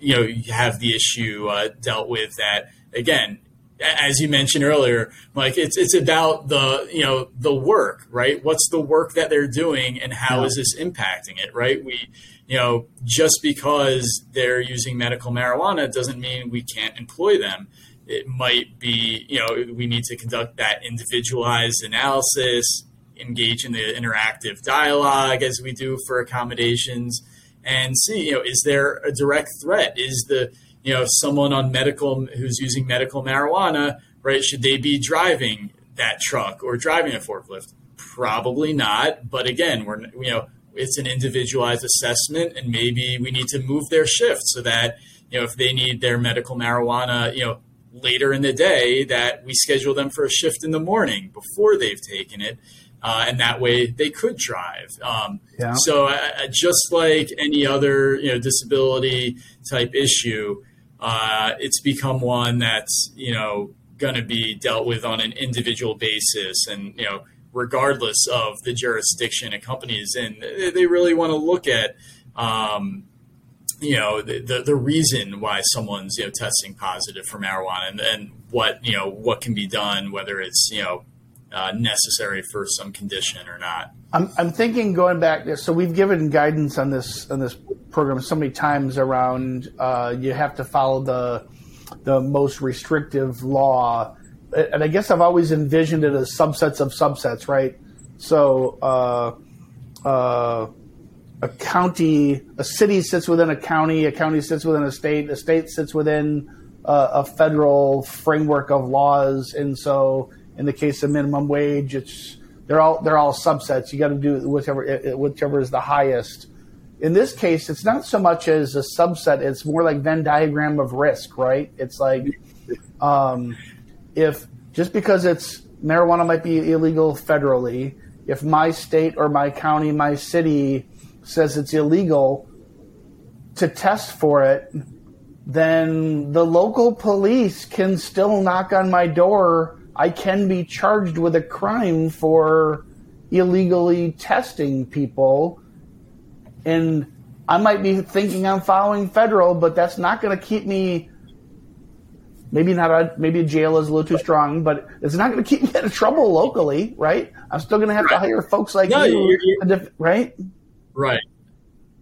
you know have the issue uh, dealt with. That again, as you mentioned earlier, like it's it's about the you know the work, right? What's the work that they're doing, and how yeah. is this impacting it, right? We you know, just because they're using medical marijuana doesn't mean we can't employ them. It might be, you know, we need to conduct that individualized analysis, engage in the interactive dialogue as we do for accommodations, and see, you know, is there a direct threat? Is the, you know, someone on medical who's using medical marijuana, right? Should they be driving that truck or driving a forklift? Probably not. But again, we're, you know, it's an individualized assessment, and maybe we need to move their shift so that you know if they need their medical marijuana, you know later in the day, that we schedule them for a shift in the morning before they've taken it. Uh, and that way they could drive. Um, yeah. So uh, just like any other you know disability type issue, uh, it's become one that's you know going to be dealt with on an individual basis, and you know regardless of the jurisdiction a company is in. They really want to look at, um, you know, the, the, the, reason why someone's, you know, testing positive for marijuana and, and what, you know, what can be done, whether it's, you know, uh, necessary for some condition or not. I'm, I'm thinking going back. So we've given guidance on this on this program so many times around uh, you have to follow the the most restrictive law and I guess I've always envisioned it as subsets of subsets, right? So uh, uh, a county, a city sits within a county, a county sits within a state, a state sits within uh, a federal framework of laws, and so in the case of minimum wage, it's they're all they're all subsets. You got to do whichever whichever is the highest. In this case, it's not so much as a subset; it's more like Venn diagram of risk, right? It's like um, if just because it's marijuana might be illegal federally, if my state or my county, my city says it's illegal to test for it, then the local police can still knock on my door. I can be charged with a crime for illegally testing people. And I might be thinking I'm following federal, but that's not going to keep me maybe not a maybe jail is a little too strong, but it's not going to keep me out of trouble locally, right? I'm still going to have to hire folks like no, you, you're, you're, right? Right,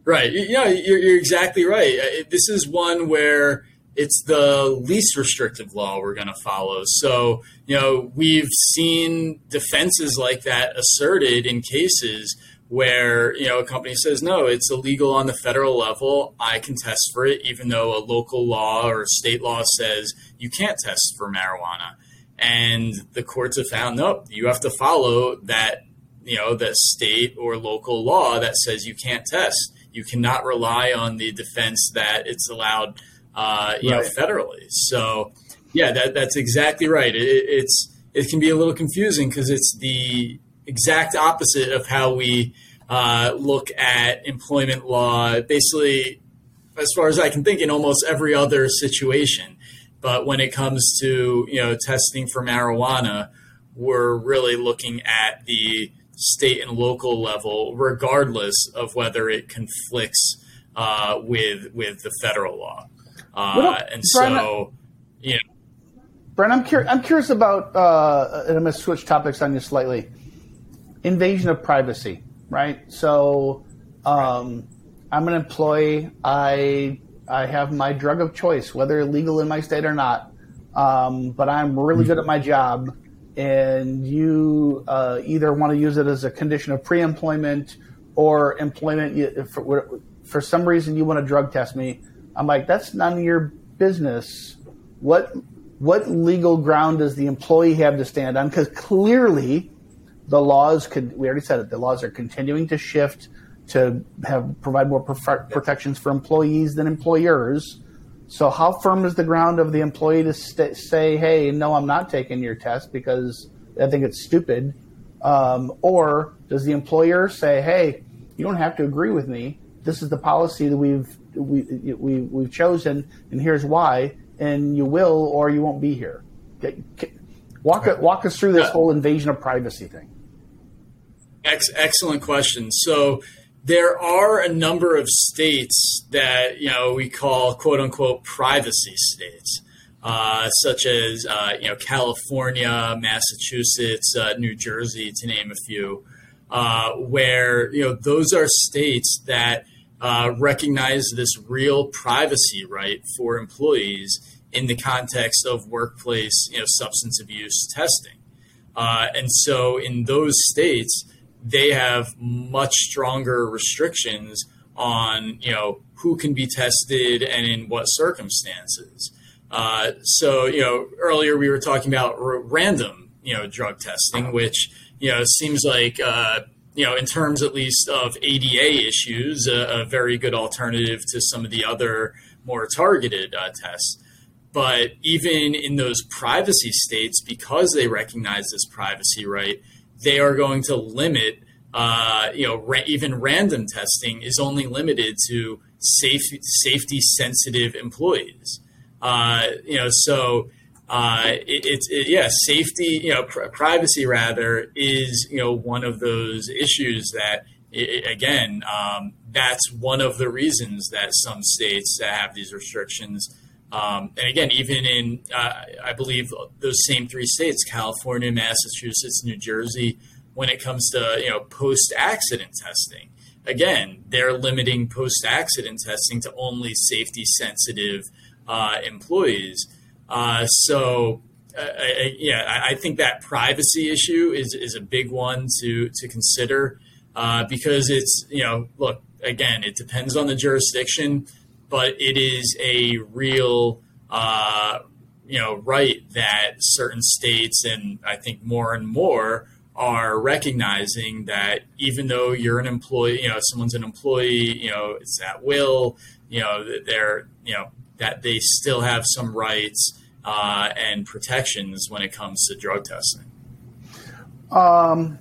right. You know, you're, you're exactly right. Uh, this is one where it's the least restrictive law we're going to follow. So, you know, we've seen defenses like that asserted in cases where you know a company says no it's illegal on the federal level. I can test for it even though a local law or state law says you can't test for marijuana. And the courts have found nope you have to follow that you know the state or local law that says you can't test. You cannot rely on the defense that it's allowed uh, you right. know federally so yeah that, that's exactly right it, it's it can be a little confusing because it's the exact opposite of how we uh, look at employment law, basically, as far as I can think, in almost every other situation. But when it comes to you know testing for marijuana, we're really looking at the state and local level, regardless of whether it conflicts uh, with with the federal law. Uh, and so, you know. Brent, I'm, cur- I'm curious about, uh, and I'm going to switch topics on you slightly invasion of privacy, right? So um, I'm an employee. I I have my drug of choice, whether legal in my state or not. Um, but I'm really good at my job, and you uh, either want to use it as a condition of pre-employment or employment. For, for some reason, you want to drug test me. I'm like, that's none of your business. What what legal ground does the employee have to stand on? Because clearly, the laws could. We already said it. The laws are continuing to shift to have provide more protections for employees than employers. So, how firm is the ground of the employee to st- say, "Hey, no, I'm not taking your test because I think it's stupid," um, or does the employer say, "Hey, you don't have to agree with me. This is the policy that we've we, we we've chosen, and here's why, and you will or you won't be here." Walk walk us through this whole invasion of privacy thing. Ex- excellent question. So there are a number of states that you know we call quote unquote privacy states, uh, such as uh, you know California, Massachusetts, uh, New Jersey, to name a few, uh, where you know those are states that uh, recognize this real privacy right for employees in the context of workplace you know substance abuse testing, uh, and so in those states they have much stronger restrictions on you know who can be tested and in what circumstances. Uh, so you know earlier we were talking about r- random you know drug testing, which you know seems like uh, you know in terms at least of ADA issues, a, a, very good alternative to some of the other more targeted uh, tests. But even in those privacy states, because they recognize this privacy right, they are going to limit, uh, you know, ra- even random testing is only limited to safe, safety sensitive employees. Uh, you know, so uh, it's it, it, yeah, safety, you know, pr- privacy rather is you know one of those issues that it, again, um, that's one of the reasons that some states that have these restrictions um, and again, even in, uh, I believe, those same three states, California, Massachusetts, New Jersey, when it comes to you know post-accident testing, again, they're limiting post-accident testing to only safety-sensitive uh, employees. Uh, so, uh, I, yeah, I think that privacy issue is, is a big one to to consider uh, because it's you know look again, it depends on the jurisdiction but it is a real uh, you know right that certain states and I think more and more are recognizing that even though you're an employee, you know, someone's an employee, you know, it's at will, you know, they're, you know, that they still have some rights uh, and protections when it comes to drug testing. Um,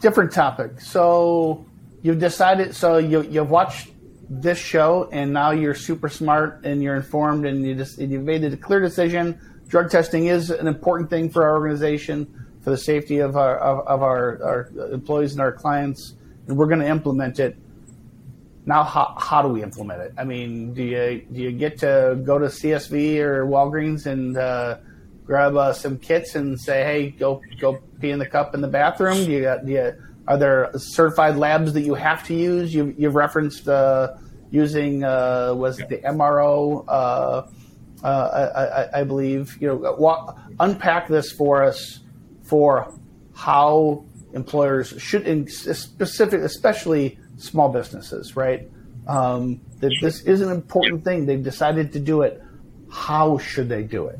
different topic. So you've decided. So you you've watched this show, and now you're super smart and you're informed, and you just you've made a clear decision. Drug testing is an important thing for our organization, for the safety of our of, of our, our employees and our clients, and we're going to implement it. Now, how, how do we implement it? I mean, do you do you get to go to CSV or Walgreens and uh, grab uh, some kits and say, "Hey, go go pee in the cup in the bathroom"? Do you got do you are there certified labs that you have to use? You've, you've referenced uh, using uh, was it the MRO, uh, uh, I, I, believe. You know, walk, unpack this for us for how employers should, in specific, especially small businesses, right? Um, that this is an important thing. They've decided to do it. How should they do it?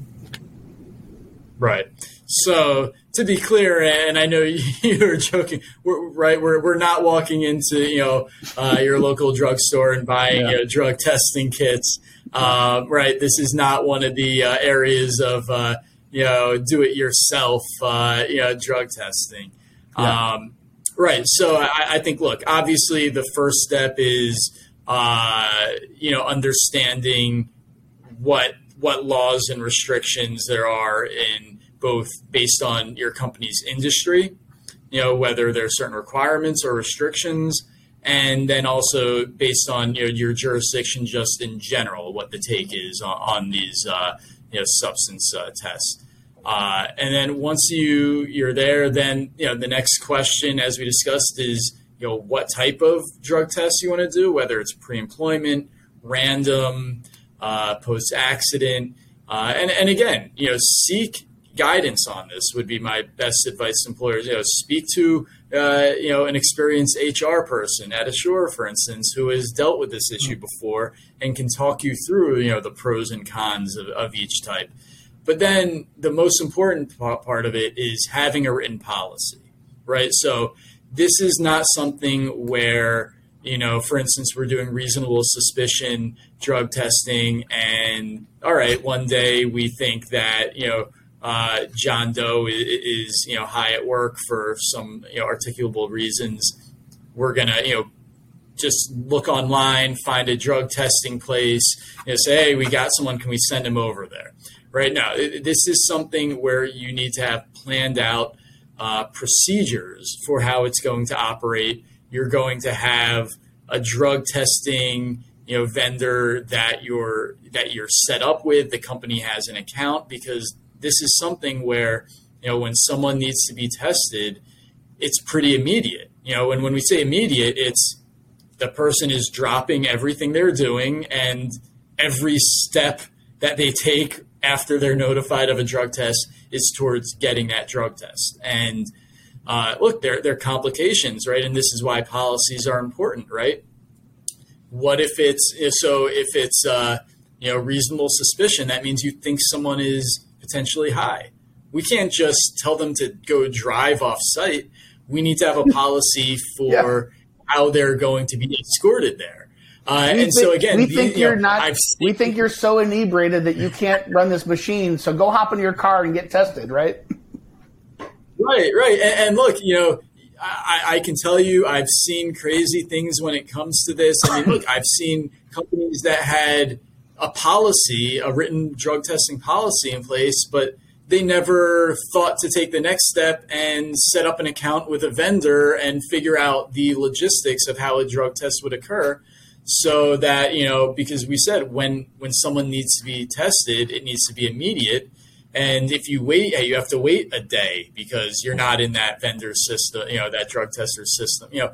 Right. So to be clear, and I know you were joking, we're, right? We're, we're not walking into you know uh, your local drugstore and buying yeah. you know, drug testing kits, uh, right? This is not one of the uh, areas of uh, you know do it yourself uh, you know drug testing, yeah. um, right? So I, I, think look, obviously the first step is uh, you know understanding what what laws and restrictions there are in both based on your company's industry, you know, whether there are certain requirements or restrictions, and then also based on you know, your jurisdiction just in general, what the take is on, on these uh, you know, substance uh, tests. Uh, and then once you you're there, then you know the next question, as we discussed, is you know what type of drug test you want to do, whether it's pre-employment, random, uh, post-accident, uh, and and again, you know, seek guidance on this would be my best advice to employers. You know, speak to uh, you know an experienced HR person at Asure, for instance, who has dealt with this issue before and can talk you through you know the pros and cons of, of each type. But then the most important part of it is having a written policy, right? So this is not something where you know, for instance, we're doing reasonable suspicion drug testing, and all right, one day we think that you know uh, John Doe is, you know high at work for some you know articulable reasons. We're gonna you know just look online, find a drug testing place, you know, say, hey, we got someone, can we send him over there? Right now, this is something where you need to have planned out uh, procedures for how it's going to operate. You're going to have a drug testing you know vendor that you're that you're set up with the company has an account because this is something where you know when someone needs to be tested it's pretty immediate you know and when we say immediate it's the person is dropping everything they're doing and every step that they take after they're notified of a drug test is towards getting that drug test and uh, look there, there are complications right and this is why policies are important right what if it's so if it's uh, you know reasonable suspicion that means you think someone is potentially high. We can't just tell them to go drive off site. We need to have a policy for yeah. how they're going to be escorted there. Uh, and think, so again, we think you are not. we think you're so inebriated that you can't run this machine. So go hop in your car and get tested, right? Right, right. And, and look, you know, I, I, can tell you, I've seen crazy things when it comes to this. I mean, look, I've seen companies that had a policy, a written drug testing policy in place, but they never thought to take the next step and set up an account with a vendor and figure out the logistics of how a drug test would occur so that you know because we said when when someone needs to be tested it needs to be immediate and if you wait you have to wait a day because you're not in that vendor system you know that drug tester system you know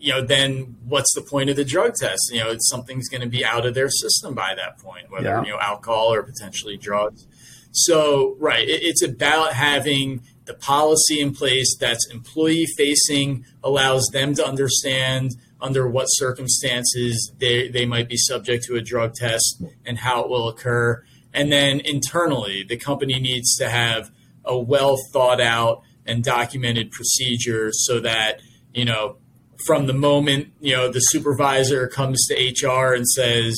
you know, then what's the point of the drug test? You know, it's something's going to be out of their system by that point, whether yeah. you know alcohol or potentially drugs. So, right, it, it's about having the policy in place that's employee facing, allows them to understand under what circumstances they, they might be subject to a drug test and how it will occur. And then internally, the company needs to have a well thought out and documented procedure so that, you know, from the moment you know the supervisor comes to HR and says,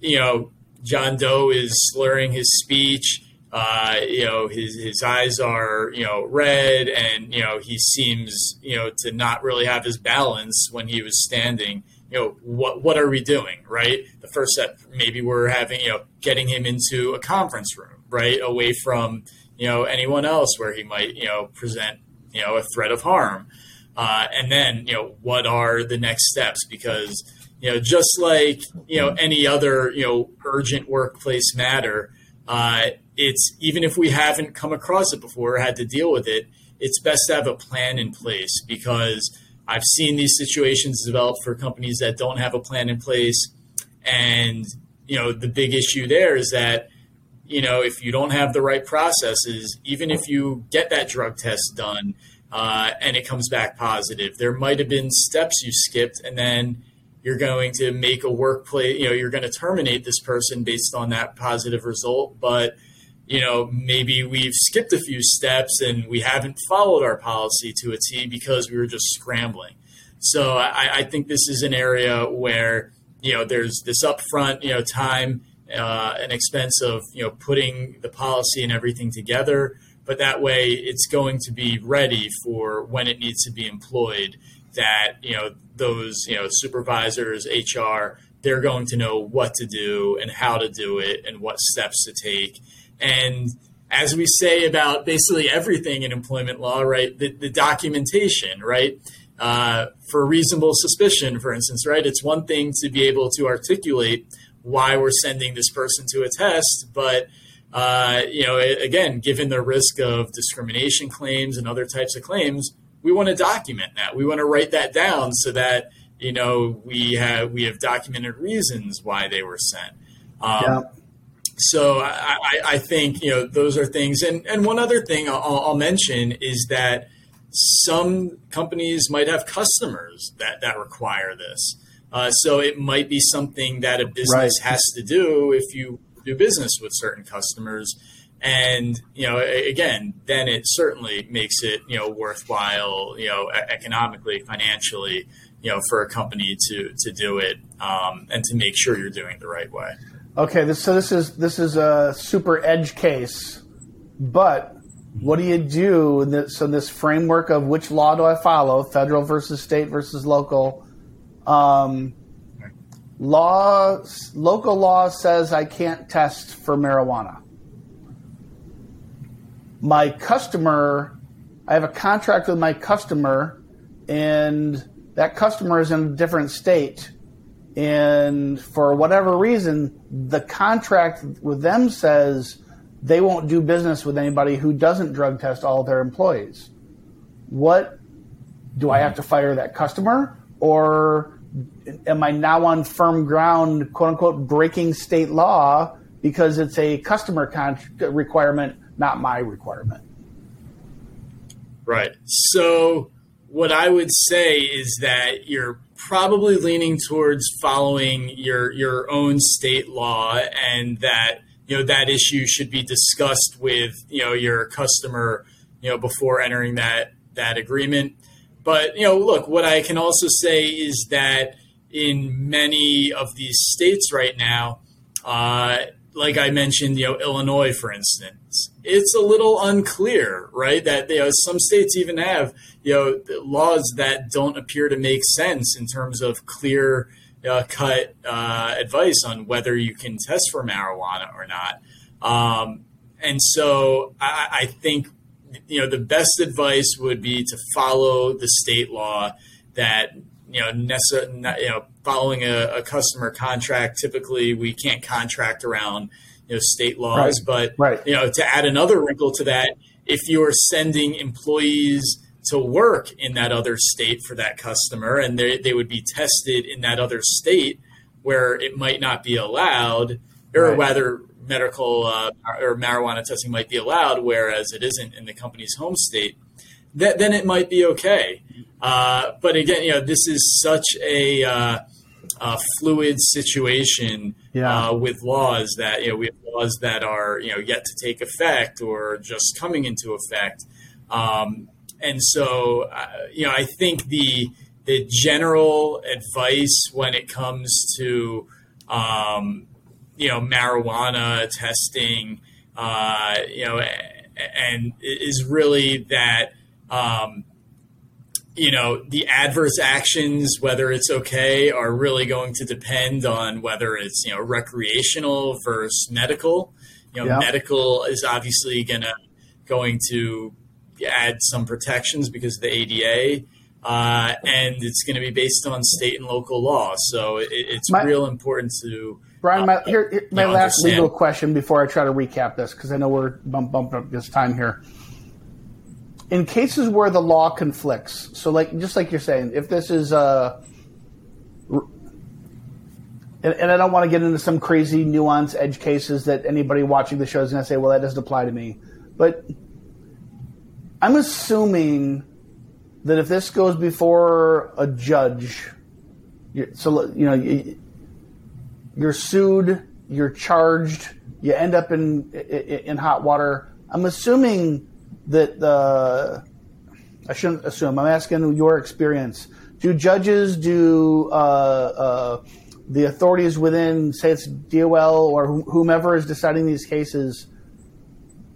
you know, John Doe is slurring his speech. Uh, you know, his his eyes are you know red, and you know he seems you know to not really have his balance when he was standing. You know, what what are we doing? Right. The first step, maybe we're having you know getting him into a conference room, right, away from you know anyone else where he might you know present you know a threat of harm. Uh, and then, you know, what are the next steps? Because, you know, just like, you know, any other, you know, urgent workplace matter, uh, it's even if we haven't come across it before or had to deal with it, it's best to have a plan in place because I've seen these situations develop for companies that don't have a plan in place. And, you know, the big issue there is that, you know, if you don't have the right processes, even if you get that drug test done, uh, and it comes back positive. There might have been steps you skipped, and then you're going to make a workplace, you know, you're going to terminate this person based on that positive result. But, you know, maybe we've skipped a few steps and we haven't followed our policy to a T because we were just scrambling. So I, I think this is an area where, you know, there's this upfront, you know, time uh, and expense of, you know, putting the policy and everything together but that way it's going to be ready for when it needs to be employed that you know those you know supervisors hr they're going to know what to do and how to do it and what steps to take and as we say about basically everything in employment law right the, the documentation right uh, for reasonable suspicion for instance right it's one thing to be able to articulate why we're sending this person to a test but uh, you know, again, given the risk of discrimination claims and other types of claims, we want to document that. We want to write that down so that you know we have we have documented reasons why they were sent. Um, yeah. So I, I, think you know those are things, and and one other thing I'll, I'll mention is that some companies might have customers that that require this. Uh, so it might be something that a business right. has to do if you do business with certain customers. And you know, again, then it certainly makes it you know worthwhile, you know, economically, financially, you know, for a company to to do it um, and to make sure you're doing it the right way. Okay, this, so this is this is a super edge case, but what do you do? In this, so this framework of which law do I follow? Federal versus state versus local. Um, law local law says I can't test for marijuana. My customer, I have a contract with my customer, and that customer is in a different state. And for whatever reason, the contract with them says they won't do business with anybody who doesn't drug test all their employees. What do I have to fire that customer? Or am I now on firm ground, quote unquote, breaking state law because it's a customer con- requirement, not my requirement? Right. So, what I would say is that you're probably leaning towards following your your own state law, and that you know that issue should be discussed with you know your customer, you know, before entering that that agreement. But you know, look, what I can also say is that in many of these states right now, uh, like I mentioned, you know, Illinois, for instance, it's a little unclear, right? That you know, some states even have you know laws that don't appear to make sense in terms of clear uh, cut uh, advice on whether you can test for marijuana or not. Um, and so I, I think you know the best advice would be to follow the state law that you know necessarily you know following a, a, customer contract typically we can't contract around you know state laws right. but right. you know to add another wrinkle to that if you're sending employees to work in that other state for that customer and they, they would be tested in that other state where it might not be allowed or right. rather medical uh, or marijuana testing might be allowed, whereas it isn't in the company's home state, that, then it might be okay. Uh, but again, you know, this is such a, uh, a fluid situation yeah. Uh, with laws that you know we have laws that are you know yet to take effect or just coming into effect, um, and so uh, you know I think the the general advice when it comes to um, you know marijuana testing, uh, you know, and is really that um, you know the adverse actions, whether it's okay, are really going to depend on whether it's you know recreational versus medical. You know, medical is obviously gonna going to add some protections because of the ADA. Uh, and it's going to be based on state and local law. So it, it's my, real important to Brian, my, here, here, my last understand. legal question before I try to recap this, because I know we're bump, bumping up this time here. In cases where the law conflicts, so like just like you're saying, if this is uh, and, and I don't want to get into some crazy nuance edge cases that anybody watching the show is going to say, well, that doesn't apply to me. But I'm assuming that if this goes before a judge, so you know you're sued, you're charged, you end up in in, hot water. I'm assuming that the I shouldn't assume. I'm asking your experience. Do judges, do uh, uh, the authorities within, say it's DOL or whomever is deciding these cases,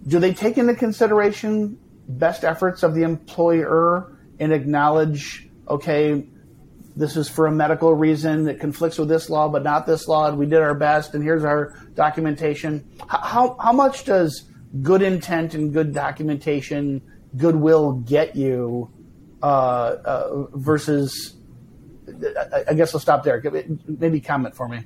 do they take into consideration best efforts of the employer and acknowledge, okay, this is for a medical reason that conflicts with this law, but not this law, and we did our best, and here's our documentation. How, how much does good intent and good documentation, goodwill get you uh, uh, versus, I guess I'll stop there. Maybe comment for me.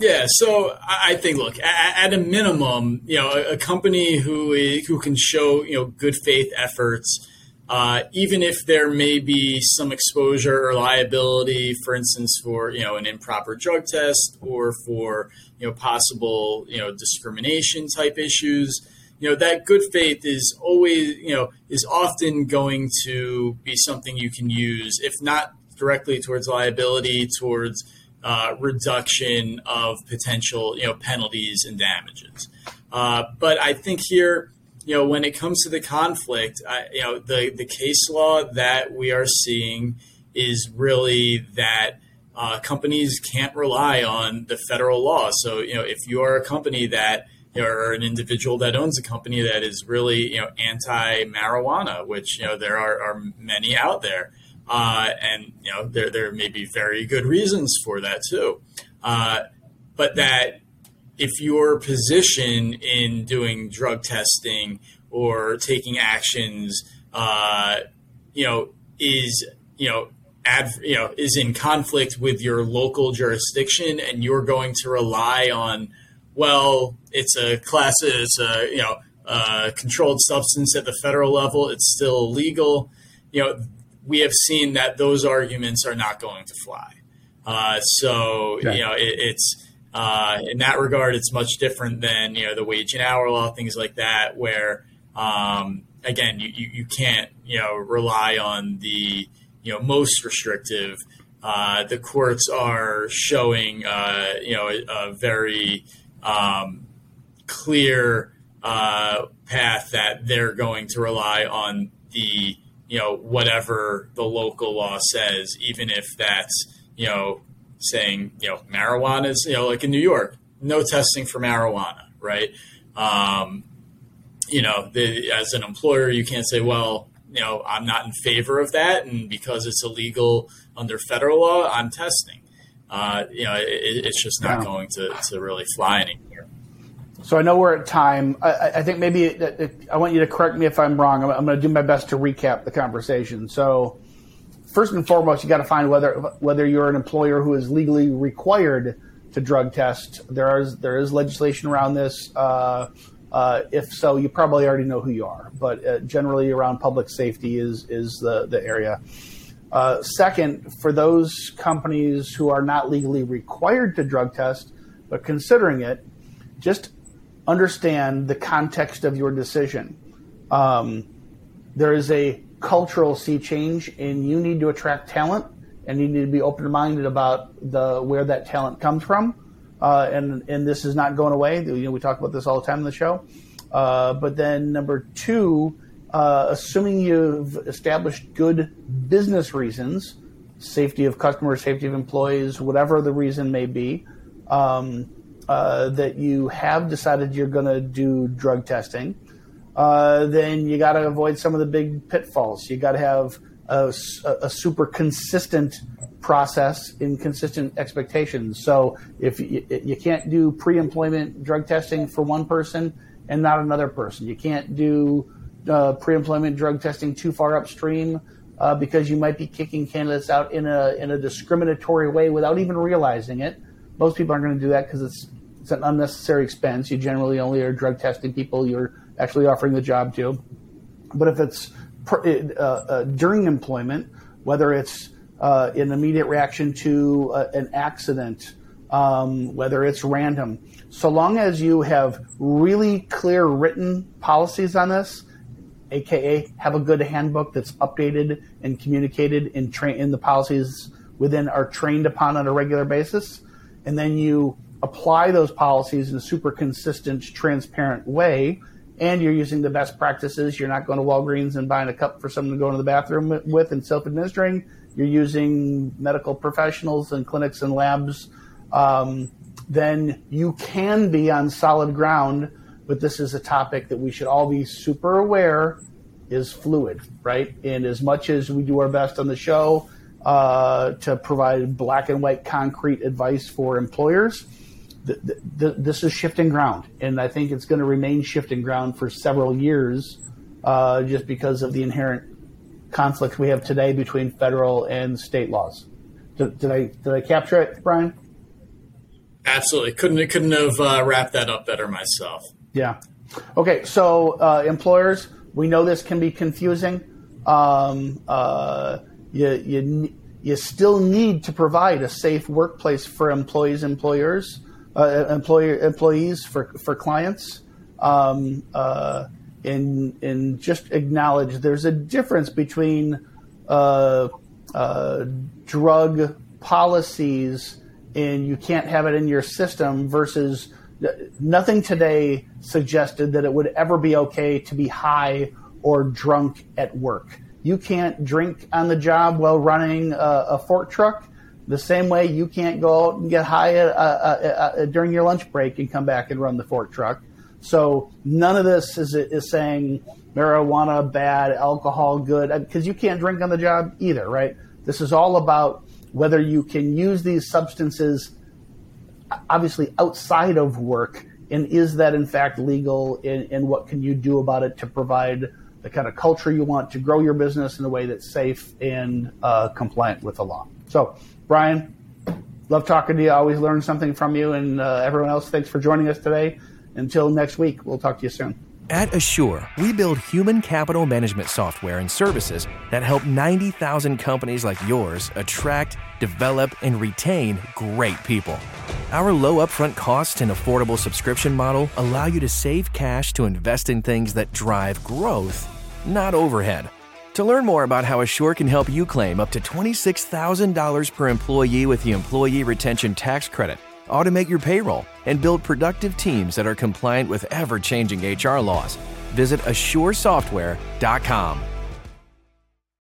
Yeah, so I think, look, at, a minimum, you know, a, company who who can show you know good faith efforts, uh, even if there may be some exposure or liability, for instance, for you know an improper drug test or for you know possible you know discrimination type issues, you know that good faith is always you know is often going to be something you can use, if not directly towards liability, towards uh, reduction of potential you know penalties and damages. Uh, but I think here, you know, when it comes to the conflict, I, you know, the the case law that we are seeing is really that. Uh, companies can't rely on the federal law. So, you know, if you are a company that or an individual that owns a company that is really, you know, anti-marijuana, which you know there are, are many out there, uh, and you know there there may be very good reasons for that too. Uh, but that if your position in doing drug testing or taking actions, uh, you know, is you know ad, you know is in conflict with your local jurisdiction, and you're going to rely on, well, it's a class, it's a you know. a controlled substance at the federal level, it's still illegal. You know, we have seen that those arguments are not going to fly. Uh, so okay. you know, it, it's uh, in that regard, it's much different than you know the wage and hour law, things like that, where um, again, you, you, you, can't you know rely on the you know most restrictive. Uh, the courts are showing uh, you know a, a very um, clear uh, path that they're going to rely on the you know, whatever the local law says, even if that's, you know, saying, you know, marijuana is, you know, like in New York, no testing for marijuana, right? Um, you know, the, as an employer, you can't say, well, you know, I'm not in favor of that, and because it's illegal under federal law, I'm testing. Uh, you know, it, it's just not going to, to really fly anymore. So I know we're at time. I, I think maybe I want you to correct me if I'm wrong. I'm, I'm going to do my best to recap the conversation. So first and foremost, you got to find whether whether you're an employer who is legally required to drug test. There is there is legislation around this. Uh, uh, if so, you probably already know who you are. But uh, generally, around public safety is is the the area. Uh, second, for those companies who are not legally required to drug test but considering it, just understand the context of your decision. Um, there is a cultural sea change, and you need to attract talent, and you need to be open minded about the where that talent comes from. Uh, and and this is not going away. You know, we talk about this all the time in the show. Uh, but then number two, uh, assuming you've established good business reasons, safety of customers, safety of employees, whatever the reason may be. Um, uh, that you have decided you're going to do drug testing, uh, then you got to avoid some of the big pitfalls. You got to have a, a, super consistent process in consistent expectations. So if you, you can't do pre-employment drug testing for one person and not another person, you can't do uh, pre-employment drug testing too far upstream uh, because you might be kicking candidates out in a in a discriminatory way without even realizing it. Most people aren't going to do that because it's it's an unnecessary expense. You generally only are drug testing people you're actually offering the job to. But if it's uh, uh, during employment, whether it's uh, an immediate reaction to uh, an accident, um, whether it's random, so long as you have really clear written policies on this, aka have a good handbook that's updated and communicated in, tra- in the policies within are trained upon on a regular basis, and then you apply those policies in a super consistent, transparent way, and you're using the best practices. You're not going to Walgreens and buying a cup for someone to go into the bathroom with and self administering. You're using medical professionals and clinics and labs. Um, then you can be on solid ground. But this is a topic that we should all be super aware is fluid, right? And as much as we do our best on the show uh, to provide black and white concrete advice for employers, this is shifting ground, and I think it's going to remain shifting ground for several years, uh, just because of the inherent conflict we have today between federal and state laws. Did, did I did I capture it, Brian? Absolutely, couldn't couldn't have uh, wrapped that up better myself. Yeah. Okay, so uh, employers, we know this can be confusing. Um, uh, you, you you still need to provide a safe workplace for employees, employers, uh, employer employees for for clients. Um, uh, and and just acknowledge there's a difference between uh, uh, drug policies and you can't have it in your system versus nothing today suggested that it would ever be okay to be high or drunk at work. You can't drink on the job while running a, a fork truck. The same way you can't go out and get high uh, uh, uh, during your lunch break and come back and run the fork truck. So none of this is, is saying marijuana bad, alcohol good, because you can't drink on the job either, right? This is all about whether you can use these substances obviously outside of work and is that in fact legal and, and, what can you do about it to provide the kind of culture you want to grow your business in a way that's safe and uh, compliant with the law. So brian love talking to you. I always learn something from you and uh, everyone else thanks for joining us today until next week we'll talk to you soon at Asure, we build human capital management software and services that help 90,000 companies like yours attract, develop, and retain great people. Our low upfront cost and affordable subscription model allow you to save cash to invest in things that drive growth, not overhead. To learn more about how Asure can help you claim up to $26,000 per employee with the Employee Retention Tax Credit, automate your payroll, and build productive teams that are compliant with ever changing HR laws. Visit AsureSoftware.com.